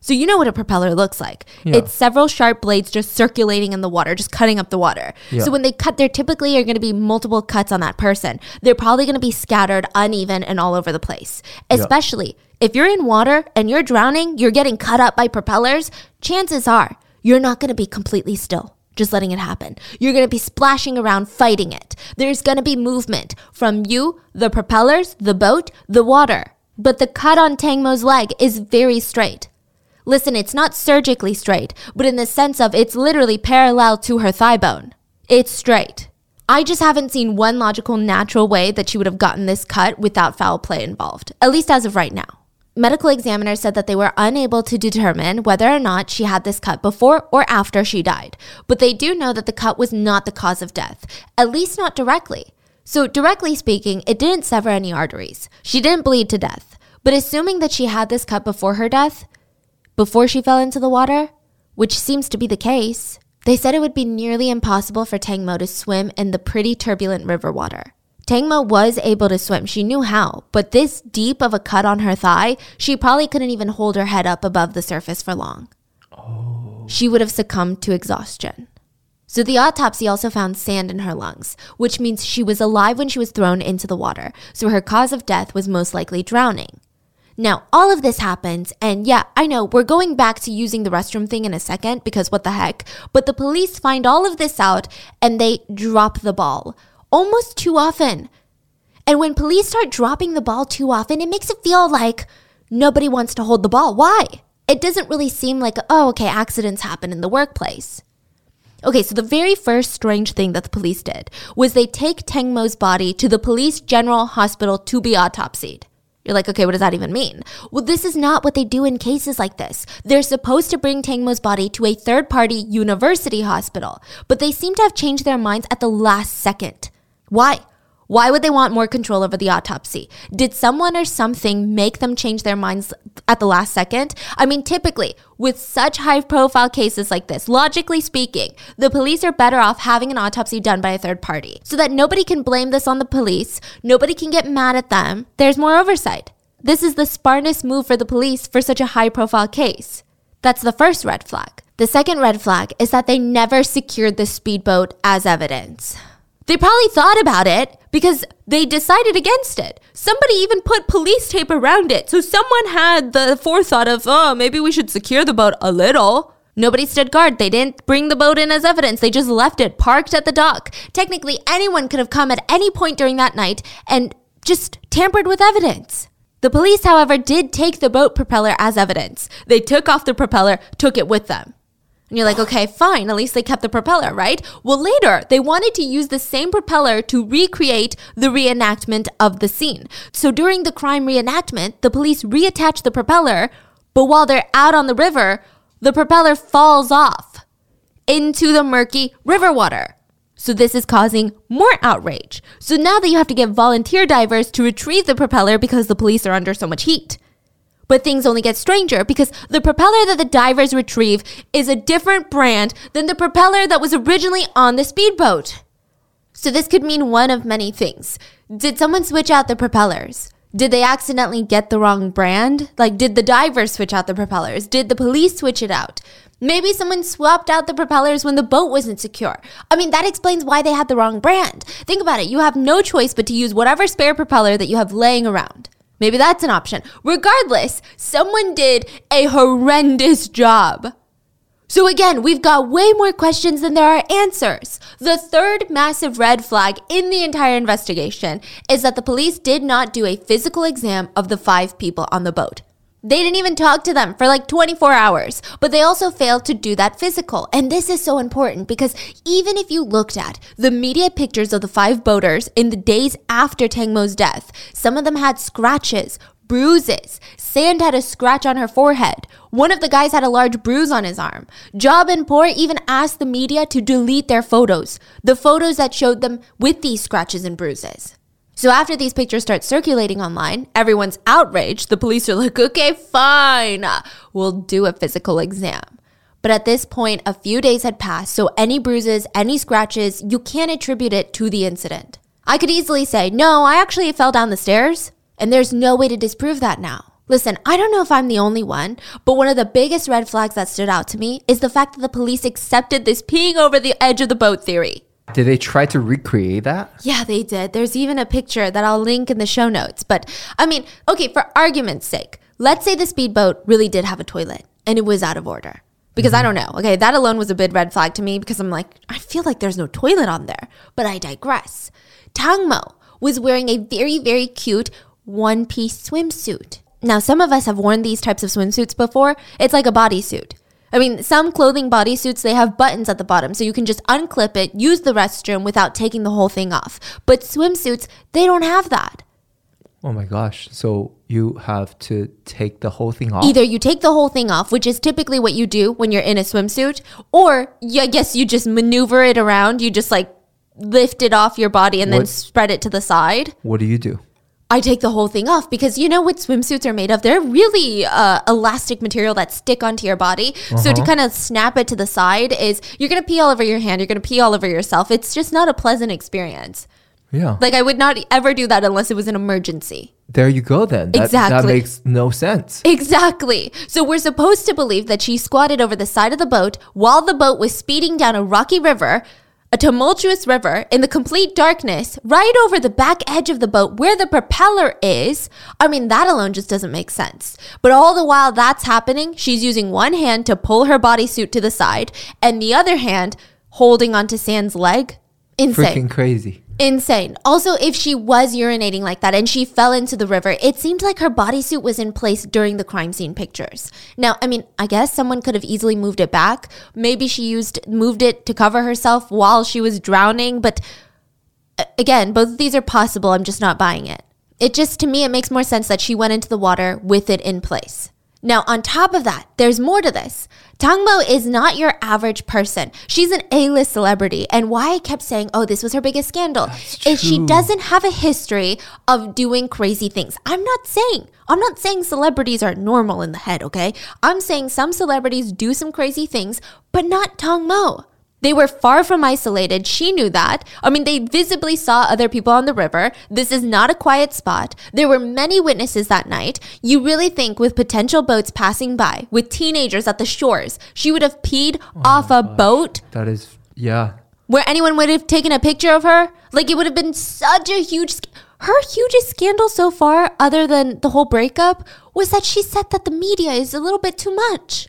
So you know what a propeller looks like. Yeah. It's several sharp blades just circulating in the water, just cutting up the water. Yeah. So when they cut, there typically are going to be multiple cuts on that person. They're probably going to be scattered, uneven, and all over the place. Especially yeah. if you're in water and you're drowning, you're getting cut up by propellers, chances are you're not going to be completely still. Just letting it happen. You're gonna be splashing around fighting it. There's gonna be movement from you, the propellers, the boat, the water. But the cut on Tangmo's leg is very straight. Listen, it's not surgically straight, but in the sense of it's literally parallel to her thigh bone. It's straight. I just haven't seen one logical, natural way that she would have gotten this cut without foul play involved, at least as of right now. Medical examiners said that they were unable to determine whether or not she had this cut before or after she died, but they do know that the cut was not the cause of death, at least not directly. So, directly speaking, it didn't sever any arteries. She didn't bleed to death. But assuming that she had this cut before her death, before she fell into the water, which seems to be the case, they said it would be nearly impossible for Tangmo to swim in the pretty turbulent river water. Tangmo was able to swim. She knew how, but this deep of a cut on her thigh, she probably couldn't even hold her head up above the surface for long. Oh. She would have succumbed to exhaustion. So the autopsy also found sand in her lungs, which means she was alive when she was thrown into the water. So her cause of death was most likely drowning. Now, all of this happens, and yeah, I know we're going back to using the restroom thing in a second because what the heck, but the police find all of this out and they drop the ball almost too often. And when police start dropping the ball too often, it makes it feel like nobody wants to hold the ball. Why? It doesn't really seem like, oh, okay, accidents happen in the workplace. Okay, so the very first strange thing that the police did was they take Tangmo's body to the police general hospital to be autopsied. You're like, okay, what does that even mean? Well, this is not what they do in cases like this. They're supposed to bring Tangmo's body to a third party university hospital, but they seem to have changed their minds at the last second. Why? Why would they want more control over the autopsy? Did someone or something make them change their minds at the last second? I mean, typically, with such high profile cases like this, logically speaking, the police are better off having an autopsy done by a third party so that nobody can blame this on the police, nobody can get mad at them, there's more oversight. This is the smartest move for the police for such a high profile case. That's the first red flag. The second red flag is that they never secured the speedboat as evidence. They probably thought about it because they decided against it. Somebody even put police tape around it. So someone had the forethought of, oh, maybe we should secure the boat a little. Nobody stood guard. They didn't bring the boat in as evidence. They just left it parked at the dock. Technically, anyone could have come at any point during that night and just tampered with evidence. The police, however, did take the boat propeller as evidence. They took off the propeller, took it with them. And you're like, okay, fine. At least they kept the propeller, right? Well, later, they wanted to use the same propeller to recreate the reenactment of the scene. So during the crime reenactment, the police reattach the propeller, but while they're out on the river, the propeller falls off into the murky river water. So this is causing more outrage. So now that you have to get volunteer divers to retrieve the propeller because the police are under so much heat. But things only get stranger because the propeller that the divers retrieve is a different brand than the propeller that was originally on the speedboat. So this could mean one of many things. Did someone switch out the propellers? Did they accidentally get the wrong brand? Like, did the divers switch out the propellers? Did the police switch it out? Maybe someone swapped out the propellers when the boat wasn't secure. I mean, that explains why they had the wrong brand. Think about it. You have no choice but to use whatever spare propeller that you have laying around. Maybe that's an option. Regardless, someone did a horrendous job. So again, we've got way more questions than there are answers. The third massive red flag in the entire investigation is that the police did not do a physical exam of the five people on the boat. They didn't even talk to them for like 24 hours, but they also failed to do that physical. And this is so important because even if you looked at the media pictures of the five boaters in the days after Tangmo's death, some of them had scratches, bruises. Sand had a scratch on her forehead. One of the guys had a large bruise on his arm. Job and Por even asked the media to delete their photos, the photos that showed them with these scratches and bruises. So after these pictures start circulating online, everyone's outraged. The police are like, okay, fine, we'll do a physical exam. But at this point, a few days had passed, so any bruises, any scratches, you can't attribute it to the incident. I could easily say, no, I actually fell down the stairs, and there's no way to disprove that now. Listen, I don't know if I'm the only one, but one of the biggest red flags that stood out to me is the fact that the police accepted this peeing over the edge of the boat theory. Did they try to recreate that? Yeah, they did. There's even a picture that I'll link in the show notes. But I mean, okay, for argument's sake, let's say the speedboat really did have a toilet and it was out of order. Because I mm-hmm. don't know. Okay, that alone was a big red flag to me because I'm like, I feel like there's no toilet on there. But I digress. Tangmo was wearing a very, very cute one piece swimsuit. Now, some of us have worn these types of swimsuits before. It's like a bodysuit. I mean, some clothing bodysuits, they have buttons at the bottom, so you can just unclip it, use the restroom without taking the whole thing off. But swimsuits, they don't have that. Oh my gosh. So you have to take the whole thing off? Either you take the whole thing off, which is typically what you do when you're in a swimsuit, or yeah, I guess you just maneuver it around. You just like lift it off your body and then spread it to the side. What do you do? I take the whole thing off because you know what swimsuits are made of? They're really uh, elastic material that stick onto your body. So to kind of snap it to the side is you're going to pee all over your hand, you're going to pee all over yourself. It's just not a pleasant experience. Yeah. Like I would not ever do that unless it was an emergency. there you go then. That, That makes no sense. Exactly. So we're supposed to believe that she squatted over the side of the boat while the boat was speeding down a rocky river, a tumultuous river, in the complete darkness, right over the back edge of the boat where the propeller is. I mean, that alone just doesn't make sense. But all the while that's happening, she's using one hand to pull her bodysuit to the side and the other hand holding onto Sand's leg. Insane. Freaking crazy. Insane. Also, if she was urinating like that and she fell into the river, it seemed like her bodysuit was in place during the crime scene pictures. Now, I mean, I guess someone could have easily moved it back. Maybe she used moved it to cover herself while she was drowning, but uh, again, both of these are possible. I'm just not buying it. It just to me it makes more sense that she went into the water with it in place. Now, on top of that, there's more to this. Tangmo is not your average person. She's an A-list celebrity. And why I kept saying, oh, this was her biggest scandal, is she doesn't have a history of doing crazy things. I'm not saying, I'm not saying celebrities are normal in the head, okay? I'm saying some celebrities do some crazy things, but not Tangmo. They were far from isolated. She knew that. I mean, they visibly saw other people on the river. This is not a quiet spot. There were many witnesses that night. You really think, with potential boats passing by, with teenagers at the shores, she would have peed oh off a boat That is, yeah. where anyone would have taken a picture of her? Like, it would have been such a huge. sc- Her hugest scandal so far, other than the whole breakup, was that she said that the media is a little bit too much.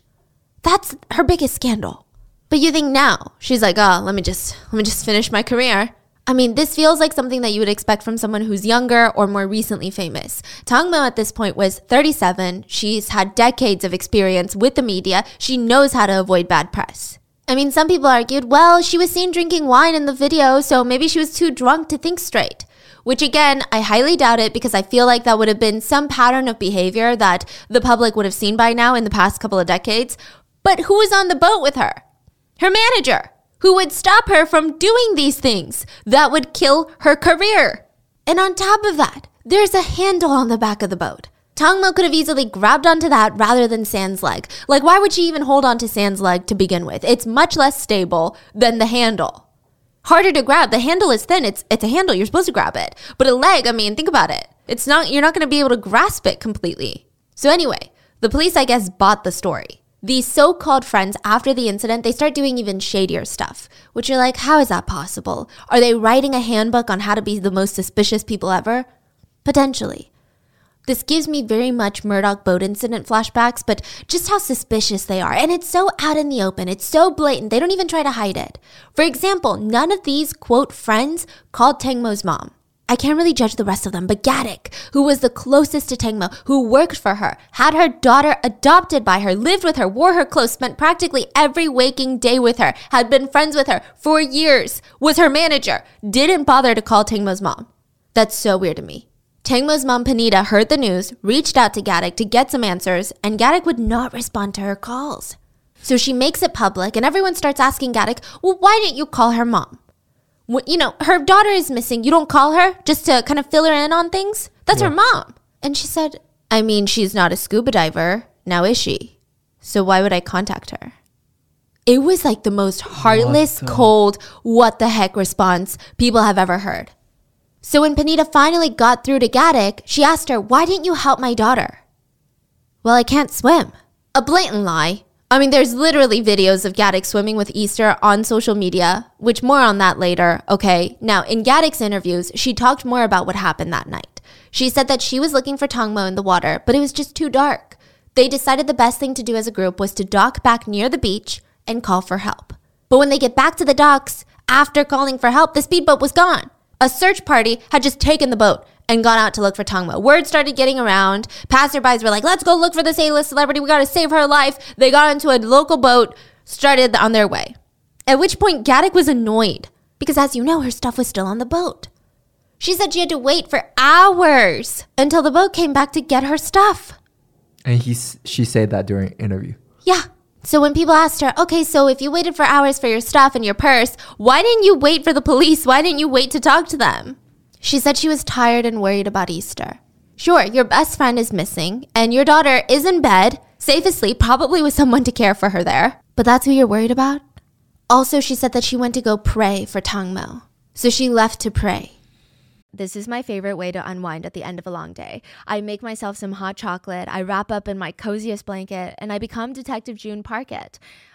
That's her biggest scandal. But you think now she's like, oh, let me just let me just finish my career. I mean, this feels like something that you would expect from someone who's younger or more recently famous. Tangmo at this point was 37. She's had decades of experience with the media. She knows how to avoid bad press. I mean, some people argued, well, she was seen drinking wine in the video, so maybe she was too drunk to think straight. Which again, I highly doubt it because I feel like that would have been some pattern of behavior that the public would have seen by now in the past couple of decades. But who was on the boat with her? Her manager, who would stop her from doing these things that would kill her career. And on top of that, there's a handle on the back of the boat. Tangmo could have easily grabbed onto that rather than Sand's leg. Like, why would she even hold onto Sand's leg to begin with? It's much less stable than the handle. Harder to grab. The handle is thin. It's it's a handle. You're supposed to grab it. But a leg, I mean, think about it. It's not you're not going to be able to grasp it completely. So anyway, the police I guess bought the story. These so-called friends after the incident, they start doing even shadier stuff, which you're like, how is that possible? Are they writing a handbook on how to be the most suspicious people ever? Potentially. This gives me very much Murdaugh boat incident flashbacks, but just how suspicious they are. And it's so out in the open, it's so blatant, they don't even try to hide it. For example, none of these quote friends called Tangmo's mom. I can't really judge the rest of them, but Gatik, who was the closest to Tangmo, who worked for her, had her daughter adopted by her, lived with her, wore her clothes, spent practically every waking day with her, had been friends with her for years, was her manager, didn't bother to call Tangmo's mom. That's so weird to me. Tangmo's mom, Panida, heard the news, reached out to Gatik to get some answers, and Gatik would not respond to her calls. So she makes it public, and everyone starts asking Gatik, well, why didn't you call her mom? You know, her daughter is missing. You don't call her just to kind of fill her in on things? That's yeah. her mom. And she said, I mean, she's not a scuba diver. Now is she? So why would I contact her? It was like the most heartless, what the? cold, what the heck response people have ever heard. So when Panida finally got through to Gatik, she asked her, Why didn't you help my daughter? Well, I can't swim. A blatant lie. I mean, there's literally videos of Gatik swimming with Easter on social media, which more on that later, okay? Now, in Gatik's interviews, she talked more about what happened that night. She said that she was looking for Tangmo in the water, but it was just too dark. They decided the best thing to do as a group was to dock back near the beach and call for help. But when they get back to the docks, after calling for help, the speedboat was gone. A search party had just taken the boat and gone out to look for Tangmo. Word started getting around. Passerbys were like, let's go look for this A-list celebrity. We got to save her life. They got into a local boat, started on their way. At which point, Gatik was annoyed because, as you know, her stuff was still on the boat. She said she had to wait for hours until the boat came back to get her stuff. And he, she said that during interview. Yeah. So when people asked her, okay, so if you waited for hours for your stuff and your purse, why didn't you wait for the police? Why didn't you wait to talk to them? She said she was tired and worried about Easter. Sure, your best friend is missing, and your daughter is in bed, safe asleep, probably with someone to care for her there. But that's who you're worried about? Also, she said that she went to go pray for Tangmo. So she left to pray. This is my favorite way to unwind at the end of a long day. I make myself some hot chocolate, I wrap up in my coziest blanket, and I become Detective June Parker.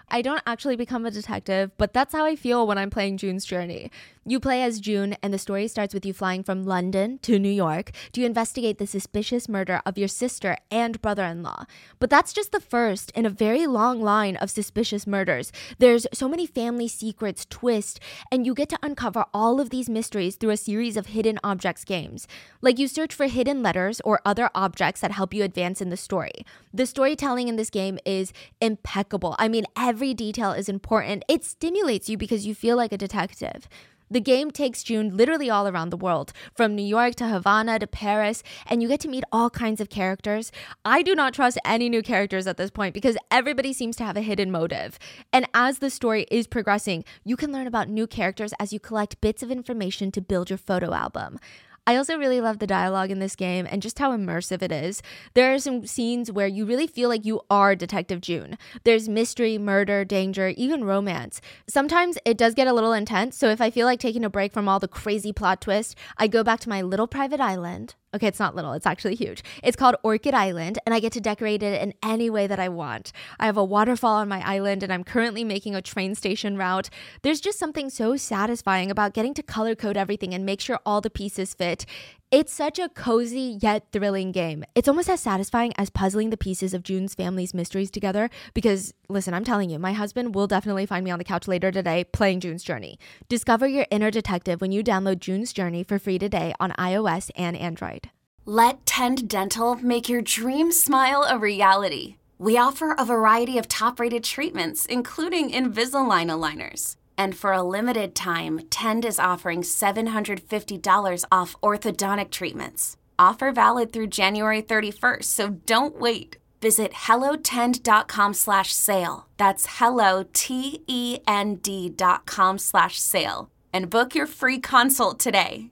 I don't actually become a detective, but that's how I feel when I'm playing June's Journey. You play as June, and the story starts with you flying from London to New York to investigate the suspicious murder of your sister and brother in law. But that's just the first in a very long line of suspicious murders. There's so many family secrets, twists, and you get to uncover all of these mysteries through a series of hidden objects games. Like you search for hidden letters or other objects that help you advance in the story. The storytelling in this game is impeccable. I mean, every detail is important. It stimulates you because you feel like a detective. The game takes June literally all around the world, from New York to Havana to Paris, and you get to meet all kinds of characters. I do not trust any new characters at this point because everybody seems to have a hidden motive. And as the story is progressing, you can learn about new characters as you collect bits of information to build your photo album. I also really love the dialogue in this game and just how immersive it is. There are some scenes where you really feel like you are Detective June. There's mystery, murder, danger, even romance. Sometimes it does get a little intense, so if I feel like taking a break from all the crazy plot twists, I go back to my little private island Okay, it's not little, it's actually huge. It's called Orchid Island, and I get to decorate it in any way that I want. I have a waterfall on my island, and I'm currently making a train station route. There's just something so satisfying about getting to color code everything and make sure all the pieces fit. It's such a cozy yet thrilling game. It's almost as satisfying as puzzling the pieces of June's family's mysteries together because, listen, I'm telling you, my husband will definitely find me on the couch later today playing June's Journey. Discover your inner detective when you download June's Journey for free today on iOS and Android. Let Tend Dental make your dream smile a reality. We offer a variety of top rated treatments, including Invisalign aligners. And for a limited time, Tend is offering $750 off orthodontic treatments. Offer valid through January 31st, so don't wait. Visit hellotend.com slash sale. That's hello, T-E-N-D dot com slash sale. And book your free consult today.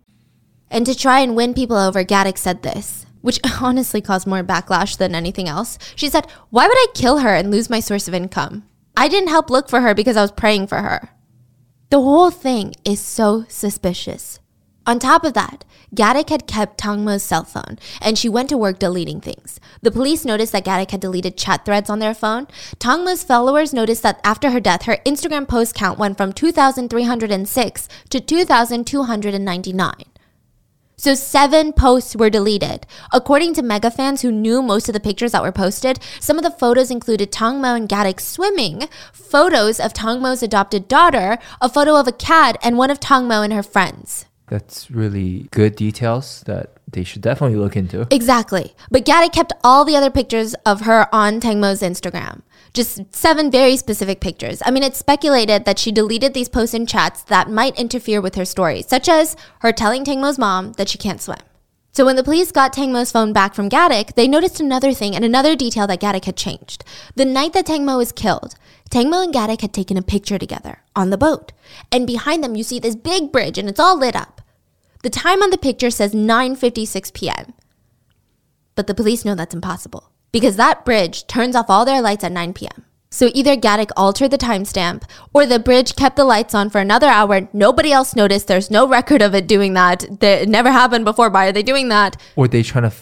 And to try and win people over, Gatik said this, which honestly caused more backlash than anything else. She said, Why would I kill her and lose my source of income? I didn't help look for her because I was praying for her. The whole thing is so suspicious. On top of that, Gatik had kept Tangmo's cell phone, and she went to work deleting things. The police noticed that Gatik had deleted chat threads on their phone. Tangmo's followers noticed that after her death, her Instagram post count went from 2,306 to 2,299. So seven posts were deleted. According to mega fans who knew most of the pictures that were posted, some of the photos included Tangmo and Gatik swimming, photos of Tangmo's adopted daughter, a photo of a cat, and one of Tangmo and her friends. That's really good details that they should definitely look into. Exactly. But Gatik kept all the other pictures of her on Tangmo's Instagram. Just seven very specific pictures. I mean, it's speculated that she deleted these posts and chats that might interfere with her story, such as her telling Tangmo's mom that she can't swim. So when the police got Tangmo's phone back from Gatik, they noticed another thing and another detail that Gatik had changed. The night that Tangmo was killed, Tangmo and Gatik had taken a picture together on the boat. And behind them you see this big bridge and it's all lit up. The time on the picture says 9:56 p.m. But the police know that's impossible because that bridge turns off all their lights at 9 p.m. So either Gatik altered the timestamp or the bridge kept the lights on for another hour. Nobody else noticed. There's no record of it doing that. It never happened before. Why are they doing that? Or they trying to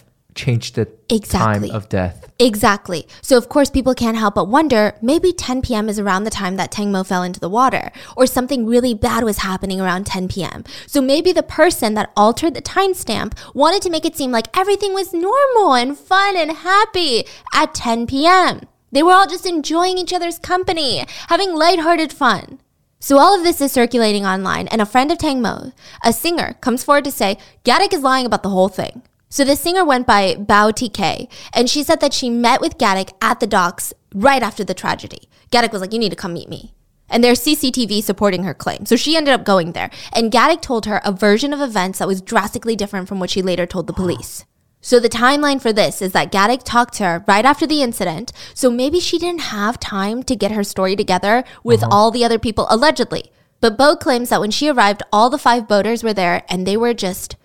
change the Exactly. time of death. Exactly. So of course people can't help but wonder, maybe 10 p.m. is around the time that Tangmo fell into the water, or something really bad was happening around 10 p.m. So maybe the person that altered the timestamp wanted to make it seem like everything was normal and fun and happy at 10 p.m. They were all just enjoying each other's company, having lighthearted fun. So all of this is circulating online, and a friend of Tangmo, a singer, comes forward to say Gatik is lying about the whole thing. So the singer went by Bao TK, and she said that she met with Gatik at the docks right after the tragedy. Gatik was like, "You need to come meet me." And there's CCTV supporting her claim. So she ended up going there, and Gatik told her a version of events that was drastically different from what she later told the police. So the timeline for this is that Gatik talked to her right after the incident. So maybe she didn't have time to get her story together with uh-huh. all the other people allegedly. But Bo claims that when she arrived, all the five boaters were there and they were just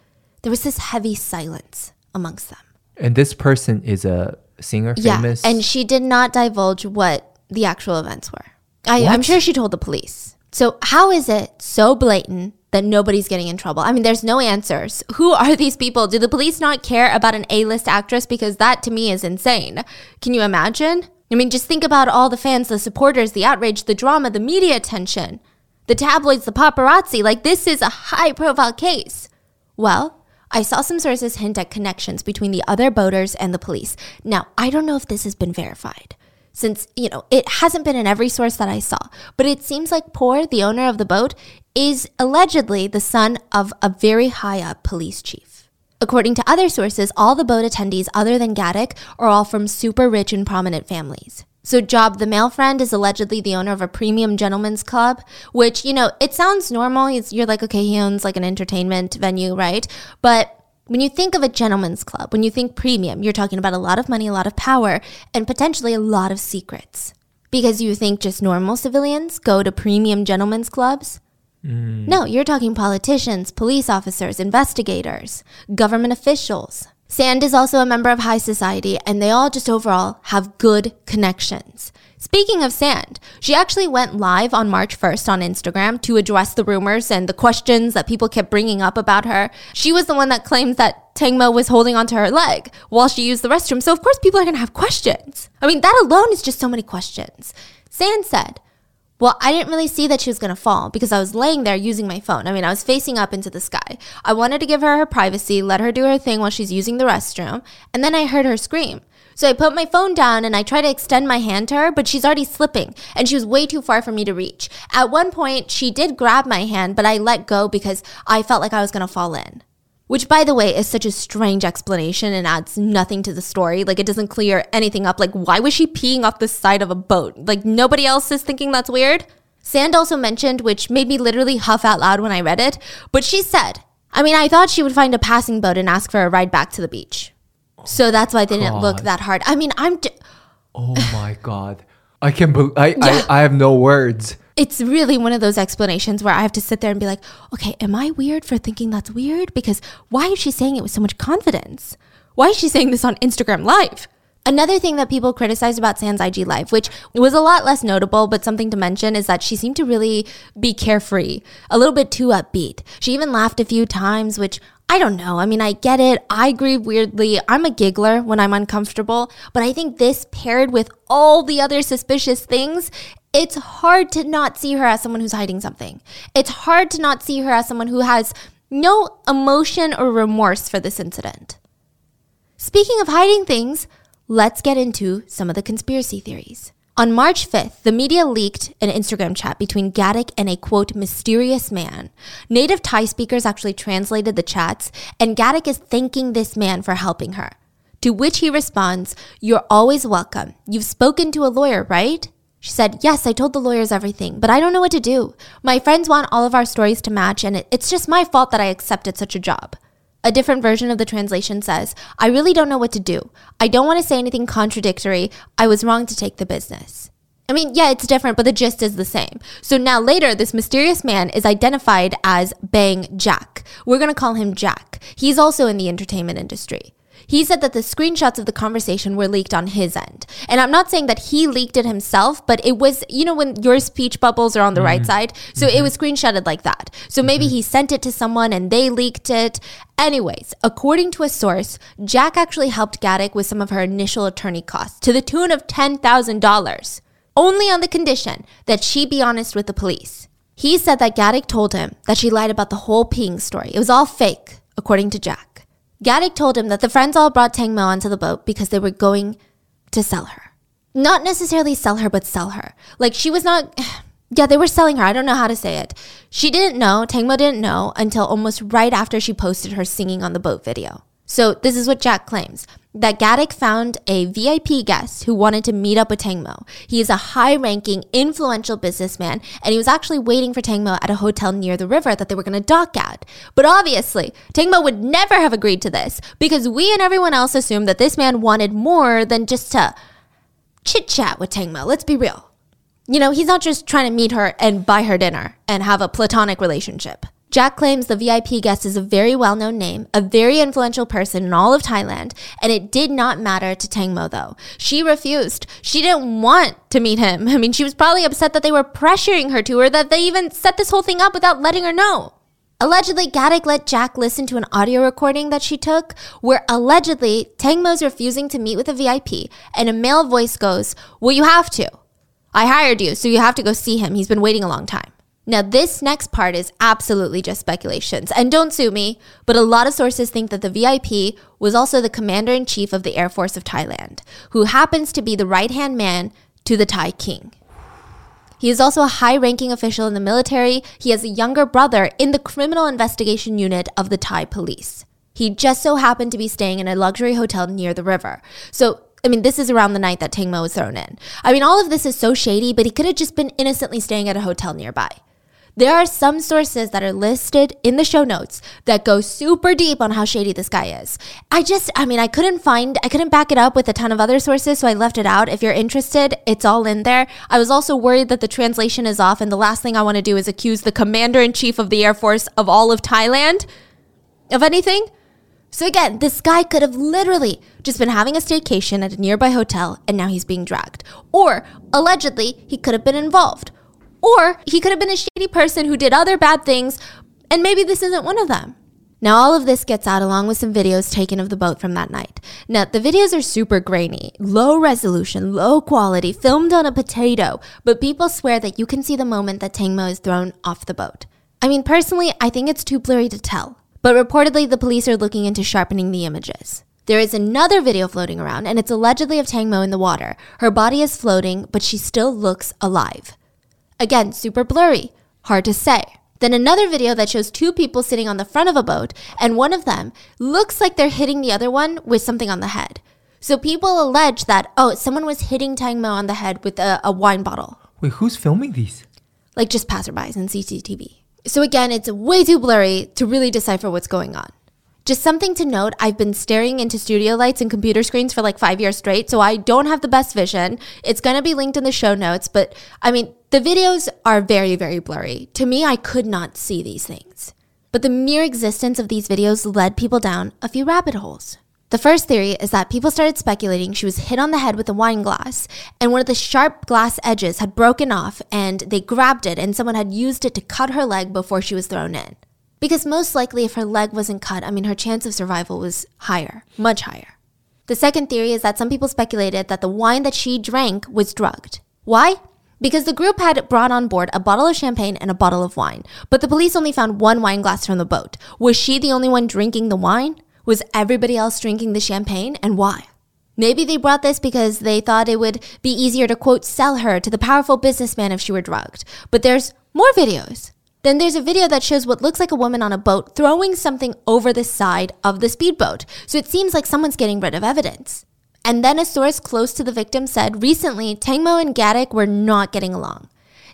there was this heavy silence amongst them. And this person is a singer, famous. Yeah, and she did not divulge what the actual events were. I, I'm sure she told the police. So how is it so blatant that nobody's getting in trouble? I mean, there's no answers. Who are these people? Do the police not care about an A-list actress? Because that to me is insane. Can you imagine? I mean, just think about all the fans, the supporters, the outrage, the drama, the media attention, the tabloids, the paparazzi. Like this is a high-profile case. Well, I saw some sources hint at connections between the other boaters and the police. Now, I don't know if this has been verified, since, you know, it hasn't been in every source that I saw, but it seems like Por, the owner of the boat, is allegedly the son of a very high up police chief. According to other sources, all the boat attendees other than Gatik are all from super rich and prominent families. So Job, the male friend, is allegedly the owner of a premium gentlemen's club, which, you know, it sounds normal. It's, you're like, okay, he owns like an entertainment venue, right? But when you think of a gentleman's club, when you think premium, you're talking about a lot of money, a lot of power, and potentially a lot of secrets. Because you think just normal civilians go to premium gentlemen's clubs? Mm. No, you're talking politicians, police officers, investigators, government officials. Sand is also a member of high society, and they all just overall have good connections. Speaking of Sand, she actually went live on March 1st on Instagram to address the rumors and the questions that people kept bringing up about her. She was the one that claims that Tangmo was holding onto her leg while she used the restroom. So, of course, people are going to have questions. I mean, that alone is just so many questions. Sand said, well, I didn't really see that she was going to fall because I was laying there using my phone. I mean, I was facing up into the sky. I wanted to give her her privacy, let her do her thing while she's using the restroom, and then I heard her scream. So I put my phone down and I tried to extend my hand to her, but she's already slipping and she was way too far for me to reach. At one point, she did grab my hand, but I let go because I felt like I was going to fall in. Which, by the way, is such a strange explanation and adds nothing to the story. Like, it doesn't clear anything up. Like, why was she peeing off the side of a boat? Like, nobody else is thinking that's weird? Sand also mentioned, which made me literally huff out loud when I read it, but she said, I mean, I thought she would find a passing boat and ask for a ride back to the beach. So that's why it didn't oh, look that hard. I mean, I'm. D- oh my god. I can bel I, Yeah. I I have no words. It's really one of those explanations where I have to sit there and be like, okay, am I weird for thinking that's weird? Because why is she saying it with so much confidence? Why is she saying this on Instagram Live? Another thing that people criticized about San's IG Live, which was a lot less notable, but something to mention, is that she seemed to really be carefree, a little bit too upbeat. She even laughed a few times, which I don't know. I mean, I get it. I grieve weirdly. I'm a giggler when I'm uncomfortable, but I think this paired with all the other suspicious things, it's hard to not see her as someone who's hiding something. It's hard to not see her as someone who has no emotion or remorse for this incident. Speaking of hiding things, let's get into some of the conspiracy theories. On March 5th, the media leaked an Instagram chat between Gatik and a quote, mysterious man. Native Thai speakers actually translated the chats, and Gatik is thanking this man for helping her. To which he responds, You're always welcome. You've spoken to a lawyer, right? She said, Yes, I told the lawyers everything, but I don't know what to do. My friends want all of our stories to match, and it's just my fault that I accepted such a job. A different version of the translation says, I really don't know what to do. I don't want to say anything contradictory. I was wrong to take the business. I mean, yeah, it's different, but the gist is the same. So now later, this mysterious man is identified as Bang Jack. We're going to call him Jack. He's also in the entertainment industry. He said that the screenshots of the conversation were leaked on his end. And I'm not saying that he leaked it himself, but it was, you know, when your speech bubbles are on the mm-hmm. right side. So mm-hmm. it was screenshotted like that. So maybe mm-hmm. he sent it to someone and they leaked it. Anyways, according to a source, Jack actually helped Gatik with some of her initial attorney costs to the tune of $10,000, only on the condition that she be honest with the police. He said that Gatik told him that she lied about the whole peeing story. It was all fake, according to Jack. Gatik told him that the friends all brought Tang Mo onto the boat because they were going to sell her. Not necessarily sell her, but sell her. Like she was not. Yeah, they were selling her. I don't know how to say it. She didn't know, Tang Mo didn't know until almost right after she posted her singing on the boat video. So this is what Jack claims that Gatik found a VIP guest who wanted to meet up with Tang Mo. He is a high ranking, influential businessman, and he was actually waiting for Tang Mo at a hotel near the river that they were going to dock at. But obviously, Tang Mo would never have agreed to this because we and everyone else assumed that this man wanted more than just to chit chat with Tang Mo. Let's be real. You know, he's not just trying to meet her and buy her dinner and have a platonic relationship. Jack claims the VIP guest is a very well known name, a very influential person in all of Thailand, and it did not matter to Tang Mo though. She refused. She didn't want to meet him. I mean, she was probably upset that they were pressuring her to, or that they even set this whole thing up without letting her know. Allegedly, Gatik let Jack listen to an audio recording that she took where allegedly Tang Mo's refusing to meet with a VIP, and a male voice goes, Well, you have to. I hired you, so you have to go see him. He's been waiting a long time. Now, this next part is absolutely just speculations, and don't sue me, but a lot of sources think that the VIP was also the commander in chief of the Air Force of Thailand, who happens to be the right hand man to the Thai king. He is also a high ranking official in the military. He has a younger brother in the criminal investigation unit of the Thai police. He just so happened to be staying in a luxury hotel near the river. So I mean, this is around the night that Tang Mo was thrown in. I mean, all of this is so shady, but he could have just been innocently staying at a hotel nearby. There are some sources that are listed in the show notes that go super deep on how shady this guy is. I just, I mean, I couldn't find, I couldn't back it up with a ton of other sources, so I left it out. If you're interested, it's all in there. I was also worried that the translation is off, and the last thing I want to do is accuse the commander in chief of the Air Force of all of Thailand of anything. So again, this guy could have literally just been having a staycation at a nearby hotel and now he's being dragged. Or allegedly, he could have been involved. Or he could have been a shady person who did other bad things, and maybe this isn't one of them. Now, all of this gets out along with some videos taken of the boat from that night. Now, the videos are super grainy, low resolution, low quality, filmed on a potato, but people swear that you can see the moment that Tang Mo is thrown off the boat. I mean, personally, I think it's too blurry to tell, but reportedly the police are looking into sharpening the images. There is another video floating around, and it's allegedly of Tang Mo in the water. Her body is floating, but she still looks alive. Again, super blurry, hard to say. Then another video that shows two people sitting on the front of a boat, and one of them looks like they're hitting the other one with something on the head. So people allege that, oh, someone was hitting Tang Mo on the head with a, a wine bottle. Wait, who's filming these? Like just passerbys and CCTV. So again, it's way too blurry to really decipher what's going on. Just something to note I've been staring into studio lights and computer screens for like five years straight, so I don't have the best vision. It's gonna be linked in the show notes, but I mean, the videos are very, very blurry. To me, I could not see these things. But the mere existence of these videos led people down a few rabbit holes. The first theory is that people started speculating she was hit on the head with a wine glass, and one of the sharp glass edges had broken off, and they grabbed it, and someone had used it to cut her leg before she was thrown in. Because most likely, if her leg wasn't cut, I mean, her chance of survival was higher, much higher. The second theory is that some people speculated that the wine that she drank was drugged. Why? Because the group had brought on board a bottle of champagne and a bottle of wine, but the police only found one wine glass from the boat. Was she the only one drinking the wine? Was everybody else drinking the champagne? And why? Maybe they brought this because they thought it would be easier to quote sell her to the powerful businessman if she were drugged. But there's more videos. Then there's a video that shows what looks like a woman on a boat throwing something over the side of the speedboat. So it seems like someone's getting rid of evidence. And then a source close to the victim said recently Tangmo and Gatik were not getting along.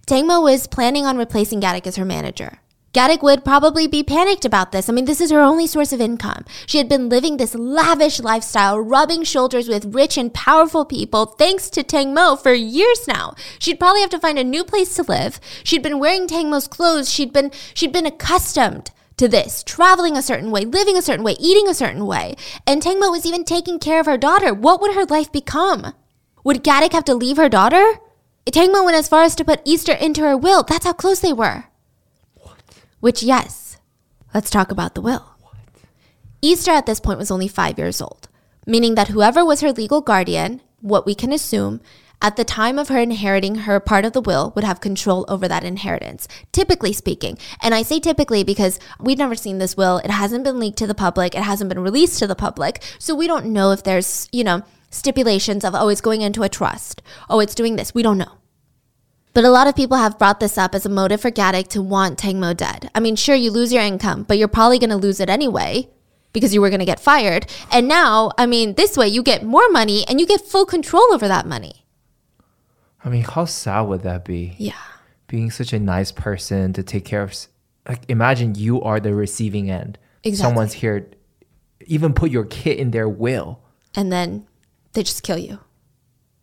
Tangmo was planning on replacing Gatik as her manager. Gatik would probably be panicked about this. I mean, this is her only source of income. She had been living this lavish lifestyle, rubbing shoulders with rich and powerful people, thanks to Tangmo for years now. She'd probably have to find a new place to live. She'd been wearing Tangmo's clothes. She'd been she'd been accustomed to this, traveling a certain way, living a certain way, eating a certain way. And Tangmo was even taking care of her daughter. What would her life become? Would Gatik have to leave her daughter? Tangmo went as far as to put Easter into her will. That's how close they were. Which, yes, let's talk about the will. What? Easter at this point was only five years old, meaning that whoever was her legal guardian, what we can assume, at the time of her inheriting her part of the will would have control over that inheritance, typically speaking. And I say typically because we've never seen this will. It hasn't been leaked to the public, it hasn't been released to the public. So we don't know if there's, you know, stipulations of, oh, it's going into a trust, oh, it's doing this. We don't know. But a lot of people have brought this up as a motive for Gatik to want Tangmo dead. I mean, sure, you lose your income, but you're probably going to lose it anyway because you were going to get fired. And now, I mean, this way you get more money and you get full control over that money. I mean, how sad would that be? Yeah. Being such a nice person to take care of, like, imagine you are the receiving end. Exactly. Someone's here, even put your kid in their will. And then they just kill you.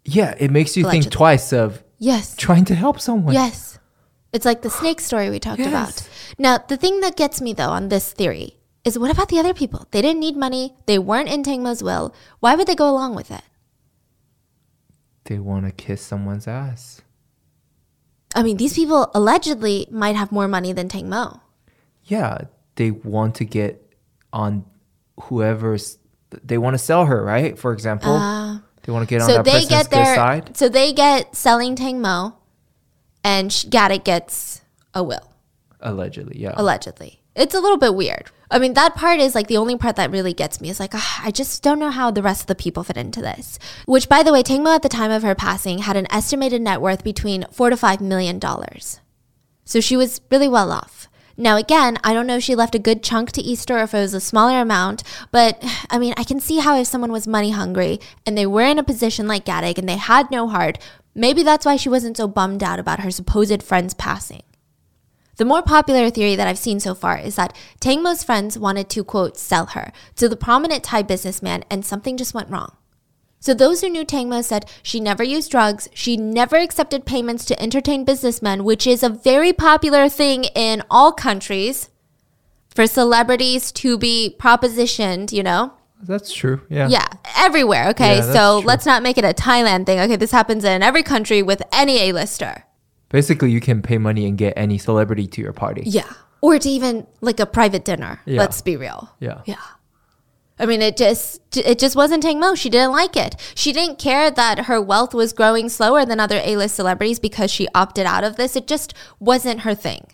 Yeah, it makes you Allegedly. think twice of Yes. trying to help someone. Yes. It's like the snake story we talked Yes. about. Now, the thing that gets me though on this theory is what about the other people? They didn't need money. They weren't in Tangmo's will. Why would they go along with it? They want to kiss someone's ass. I mean, these people allegedly might have more money than Tangmo. Yeah, they want to get on whoever's. They want to sell her, right? For example, uh, they want to get on So that they get their side. so they get selling Tangmo, and Gatik gets a will Allegedly, yeah. allegedly. It's a little bit weird. I mean, that part is like the only part that really gets me. Is like ah, I just don't know how the rest of the people fit into this. Which, by the way, Tangmo at the time of her passing had an estimated net worth between four to five million dollars. So she was really well off. Now, again, I don't know if she left a good chunk to Easter or if it was a smaller amount, but I mean, I can see how if someone was money hungry and they were in a position like Gatik and they had no heart, maybe that's why she wasn't so bummed out about her supposed friend's passing. The more popular theory that I've seen so far is that Tangmo's friends wanted to, quote, sell her to the prominent Thai businessman and something just went wrong. So those who knew Tangmo said she never used drugs, she never accepted payments to entertain businessmen, which is a very popular thing in all countries for celebrities to be propositioned, you know? That's true. Yeah. Yeah, everywhere. Okay, Yeah, so true. let's not make it a Thailand thing. Okay, this happens in every country with any A-lister. Basically, you can pay money and get any celebrity to your party. Yeah. Or to even like a private dinner. Yeah. Let's be real. Yeah. Yeah. I mean, it just it just wasn't Tangmo. She didn't like it. She didn't care that her wealth was growing slower than other A-list celebrities because she opted out of this. It just wasn't her thing.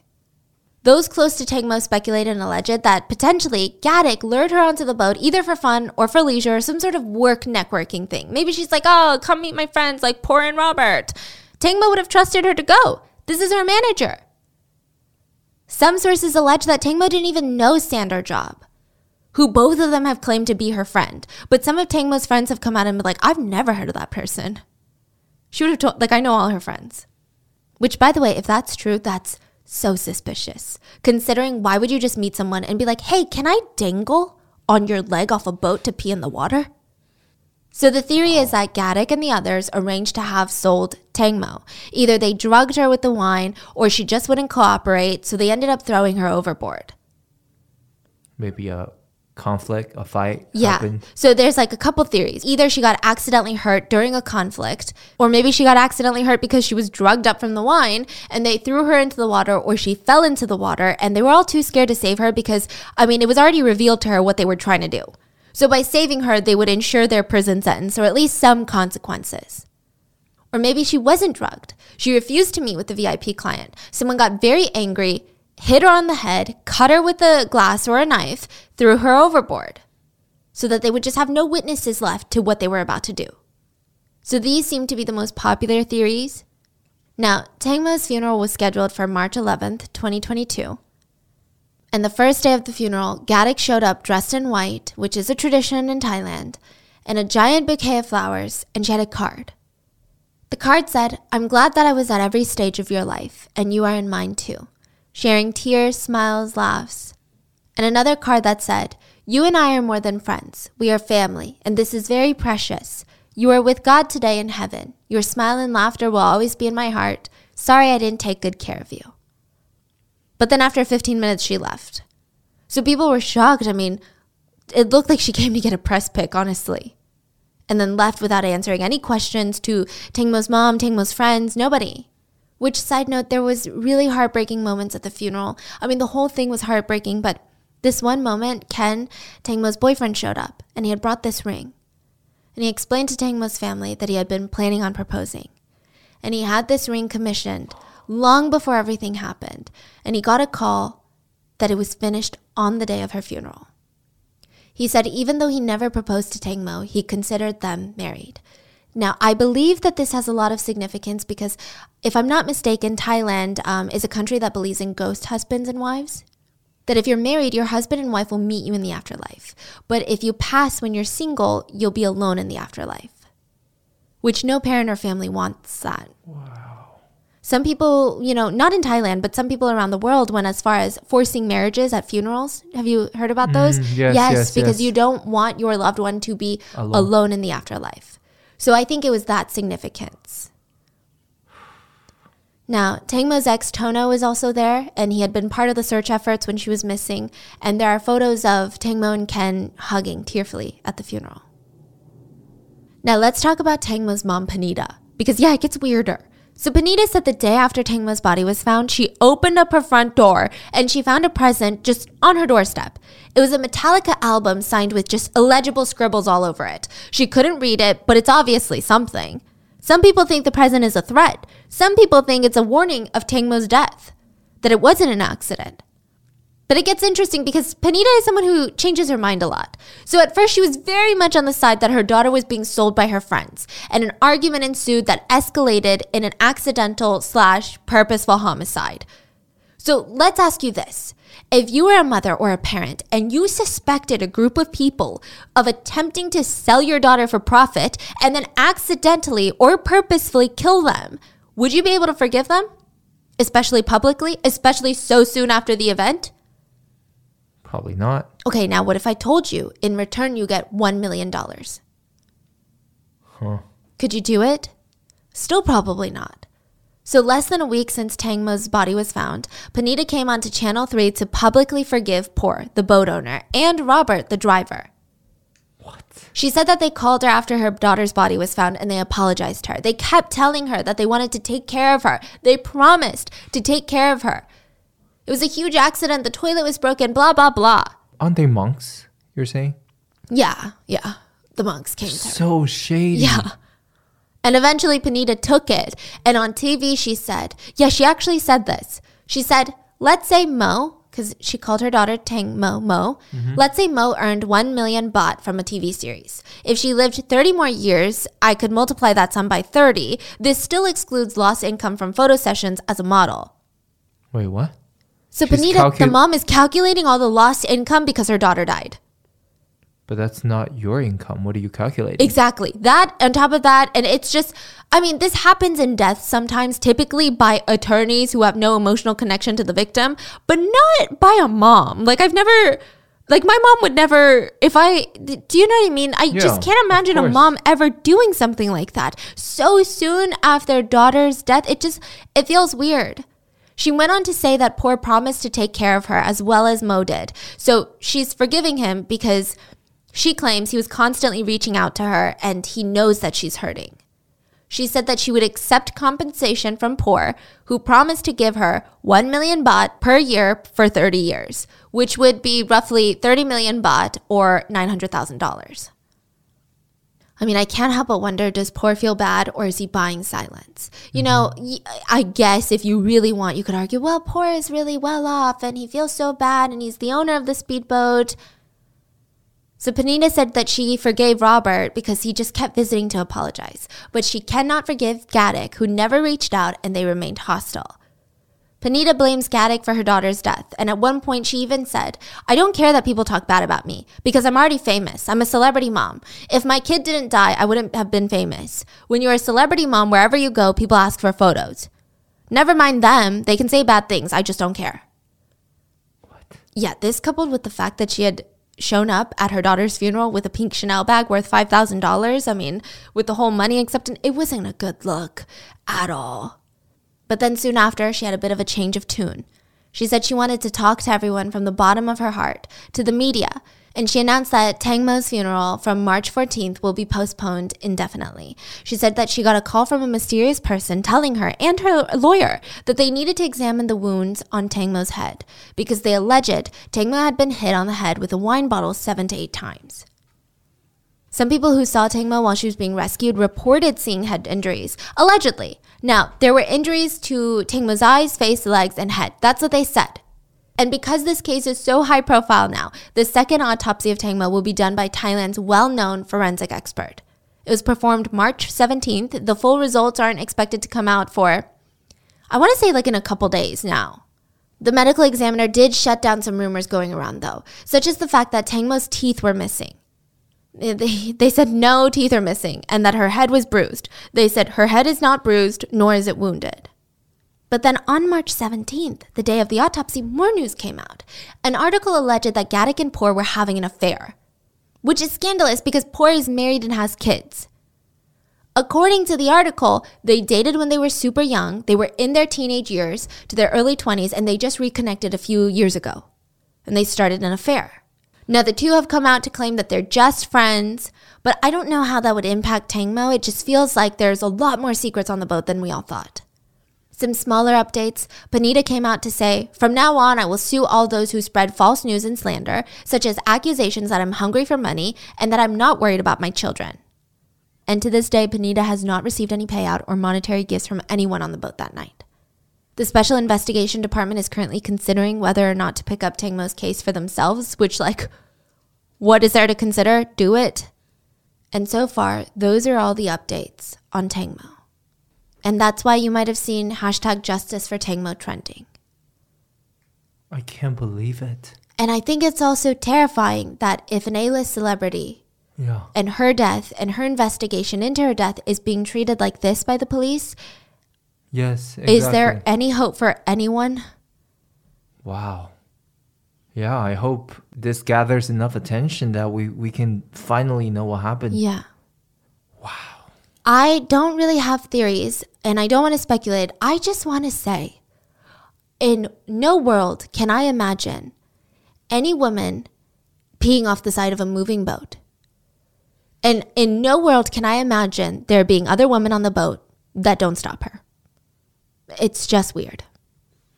Those close to Tangmo speculated and alleged that potentially Gatik lured her onto the boat either for fun or for leisure or some sort of work networking thing. Maybe she's like, oh, come meet my friends like Por and Robert. Tangmo would have trusted her to go. This is her manager. Some sources allege that Tangmo didn't even know Sandor Job, who both of them have claimed to be her friend. But some of Tangmo's friends have come out and been like, I've never heard of that person. She would have told, like, I know all her friends. Which, by the way, if that's true, that's so suspicious. Considering why would you just meet someone and be like, hey, can I dangle on your leg off a boat to pee in the water? So the theory is that Gatik and the others arranged to have sold Tangmo. Either they drugged her with the wine or she just wouldn't cooperate, so they ended up throwing her overboard. Maybe a conflict, a fight Yeah. happened. So there's like a couple theories. Either she got accidentally hurt during a conflict, or maybe she got accidentally hurt because she was drugged up from the wine and they threw her into the water, or she fell into the water and they were all too scared to save her because, I mean, it was already revealed to her what they were trying to do. So by saving her, they would ensure their prison sentence or at least some consequences. Or maybe she wasn't drugged. She refused to meet with the VIP client. Someone got very angry, hit her on the head, cut her with a glass or a knife, threw her overboard so that they would just have no witnesses left to what they were about to do. So these seem to be the most popular theories. Now, Tangmo's funeral was scheduled for March 11th, 2022. And the first day of the funeral, Gatik showed up dressed in white, which is a tradition in Thailand, and a giant bouquet of flowers, and she had a card. The card said, I'm glad that I was at every stage of your life, and you are in mine too, sharing tears, smiles, laughs. And another card that said, You and I are more than friends. We are family, and this is very precious. You are with God today in heaven. Your smile and laughter will always be in my heart. Sorry I didn't take good care of you. But then after 15 minutes, she left. So people were shocked. I mean, it looked like she came to get a press pic, honestly. And then left without answering any questions to Tangmo's mom, Tangmo's friends, nobody. Which, side note, there was really heartbreaking moments at the funeral. I mean, the whole thing was heartbreaking, but this one moment, Ken, Tangmo's boyfriend, showed up and he had brought this ring. And he explained to Tangmo's family that he had been planning on proposing. And he had this ring commissioned long before everything happened, and he got a call that it was finished on the day of her funeral. He said even though he never proposed to Tangmo, he considered them married. Now, I believe that this has a lot of significance because, if I'm not mistaken, Thailand um, is a country that believes in ghost husbands and wives. That if you're married, your husband and wife will meet you in the afterlife. But if you pass when you're single, you'll be alone in the afterlife. Which no parent or family wants that. Wow. Some people, you know, not in Thailand, but some people around the world went as far as forcing marriages at funerals. Have you heard about those? Mm, yes, yes, yes, because yes. you don't want your loved one to be Alone. alone. in the afterlife. So I think it was that significance. Now, Tangmo's ex Tono is also there, and he had been part of the search efforts when she was missing. And there are photos of Tangmo and Ken hugging tearfully at the funeral. Now, let's talk about Tangmo's mom, Panida, because yeah, it gets weirder. So, Panida said the day after Tangmo's body was found, she opened up her front door and she found a present just on her doorstep. It was a Metallica album signed with just illegible scribbles all over it. She couldn't read it, but it's obviously something. Some people think the present is a threat. Some people think it's a warning of Tangmo's death, that it wasn't an accident. But it gets interesting because Panida is someone who changes her mind a lot. So at first, she was very much on the side that her daughter was being sold by her friends, and an argument ensued that escalated in an accidental slash purposeful homicide. So let's ask you this. If you were a mother or a parent and you suspected a group of people of attempting to sell your daughter for profit and then accidentally or purposefully kill them, would you be able to forgive them? Especially publicly, especially so soon after the event? Probably not. Okay, now what if I told you in return you get $1 million? Huh. Could you do it? Still probably not. So, less than a week since Tangmo's body was found, Panida came onto Channel 3 to publicly forgive Por, the boat owner, and Robert, the driver. What? She said that they called her after her daughter's body was found and they apologized to her. They kept telling her that they wanted to take care of her. They promised to take care of her. It was a huge accident. The toilet was broken, blah, blah, blah. Aren't they monks? You're saying? Yeah, yeah. The monks came to her. So shady. Yeah. And eventually Panida took it. And on TV, she said, yeah, she actually said this. She said, let's say Mo, because she called her daughter Tang Mo, Mo. Mm-hmm. Let's say Mo earned 1 million baht from a TV series. If she lived 30 more years, I could multiply that sum by 30. This still excludes lost income from photo sessions as a model. Wait, what? So She's Panida, the mom, is calculating all the lost income because her daughter died. But that's not your income. What are you calculating? Exactly. That on top of that, and it's just, I mean, this happens in death sometimes, typically by attorneys who have no emotional connection to the victim, but not by a mom. Like, I've never, like, my mom would never, if I, do you know what I mean? I Yeah, just can't imagine a mom ever doing something like that. So soon after daughter's death, it just, it feels weird. She went on to say that Por promised to take care of her as well as Mo did. So she's forgiving him because she claims he was constantly reaching out to her and he knows that she's hurting. She said that she would accept compensation from Por, who promised to give her 1 million baht per year for 30 years, which would be roughly 30 million baht or $900,000. I mean, I can't help but wonder does Por feel bad or is he buying silence? You know, mm-hmm. I guess if you really want, you could argue, well, Por is really well off and he feels so bad and he's the owner of the speedboat. So Panida said that she forgave Robert because he just kept visiting to apologize, but she cannot forgive Gatik, who never reached out and they remained hostile. Panida blames Gatik for her daughter's death, and at one point she even said, I don't care that people talk bad about me because I'm already famous. I'm a celebrity mom. If my kid didn't die, I wouldn't have been famous. When you're a celebrity mom, wherever you go, people ask for photos. Never mind them, they can say bad things. I just don't care. What? Yeah, this coupled with the fact that she had shown up at her daughter's funeral with a pink Chanel bag worth $5,000. I mean, with the whole money acceptance, it wasn't a good look at all. But then soon after, she had a bit of a change of tune. She said she wanted to talk to everyone from the bottom of her heart, to the media, and she announced that Tang Mo's funeral from March 14th will be postponed indefinitely. She said that she got a call from a mysterious person telling her and her lawyer that they needed to examine the wounds on Tang Mo's head because they alleged Tang Mo had been hit on the head with a wine bottle seven to eight times. Some people who saw Tang Mo while she was being rescued reported seeing head injuries, allegedly. Now, there were injuries to Tang Mo's eyes, face, legs, and head. That's what they said. And because this case is so high profile now, the second autopsy of Tang Mo will be done by Thailand's well known forensic expert. It was performed March 17th. The full results aren't expected to come out for, I want to say, like in a couple days now. The medical examiner did shut down some rumors going around, though, such as the fact that Tang Mo's teeth were missing. They, they said no teeth are missing and that her head was bruised. They said her head is not bruised, nor is it wounded. But then on March 17th, the day of the autopsy, more news came out. An article alleged that Gatik and Por were having an affair, which is scandalous because Por is married and has kids. According to the article, they dated when they were super young, they were in their teenage years to their early 20s, and they just reconnected a few years ago. And they started an affair. Now, the two have come out to claim that they're just friends, but I don't know how that would impact Tang Mo. It just feels like there's a lot more secrets on the boat than we all thought. Some smaller updates Panida came out to say, From now on, I will sue all those who spread false news and slander, such as accusations that I'm hungry for money and that I'm not worried about my children. And to this day, Panida has not received any payout or monetary gifts from anyone on the boat that night. The Special Investigation Department is currently considering whether or not to pick up Tangmo's case for themselves, which, like, what is there to consider? Do it. And so far, those are all the updates on Tang Mo. And that's why you might have seen hashtag justice for Tang Mo trending. I can't believe it. And I think it's also terrifying that if an A list celebrity Yeah. and her death and her investigation into her death is being treated like this by the police, Yes. Exactly. is there any hope for anyone? Wow. Yeah, I hope this gathers enough attention that we, we can finally know what happened. Yeah. Wow. I don't really have theories and I don't want to speculate. I just want to say in no world can I imagine any woman peeing off the side of a moving boat. And in no world can I imagine there being other women on the boat that don't stop her. It's just weird.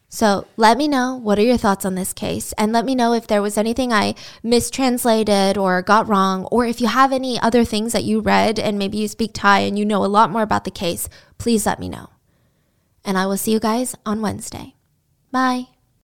So let me know what are your thoughts on this case and let me know if there was anything I mistranslated or got wrong or if you have any other things that you read and maybe you speak Thai and you know a lot more about the case, please let me know. And I will see you guys on Wednesday. Bye.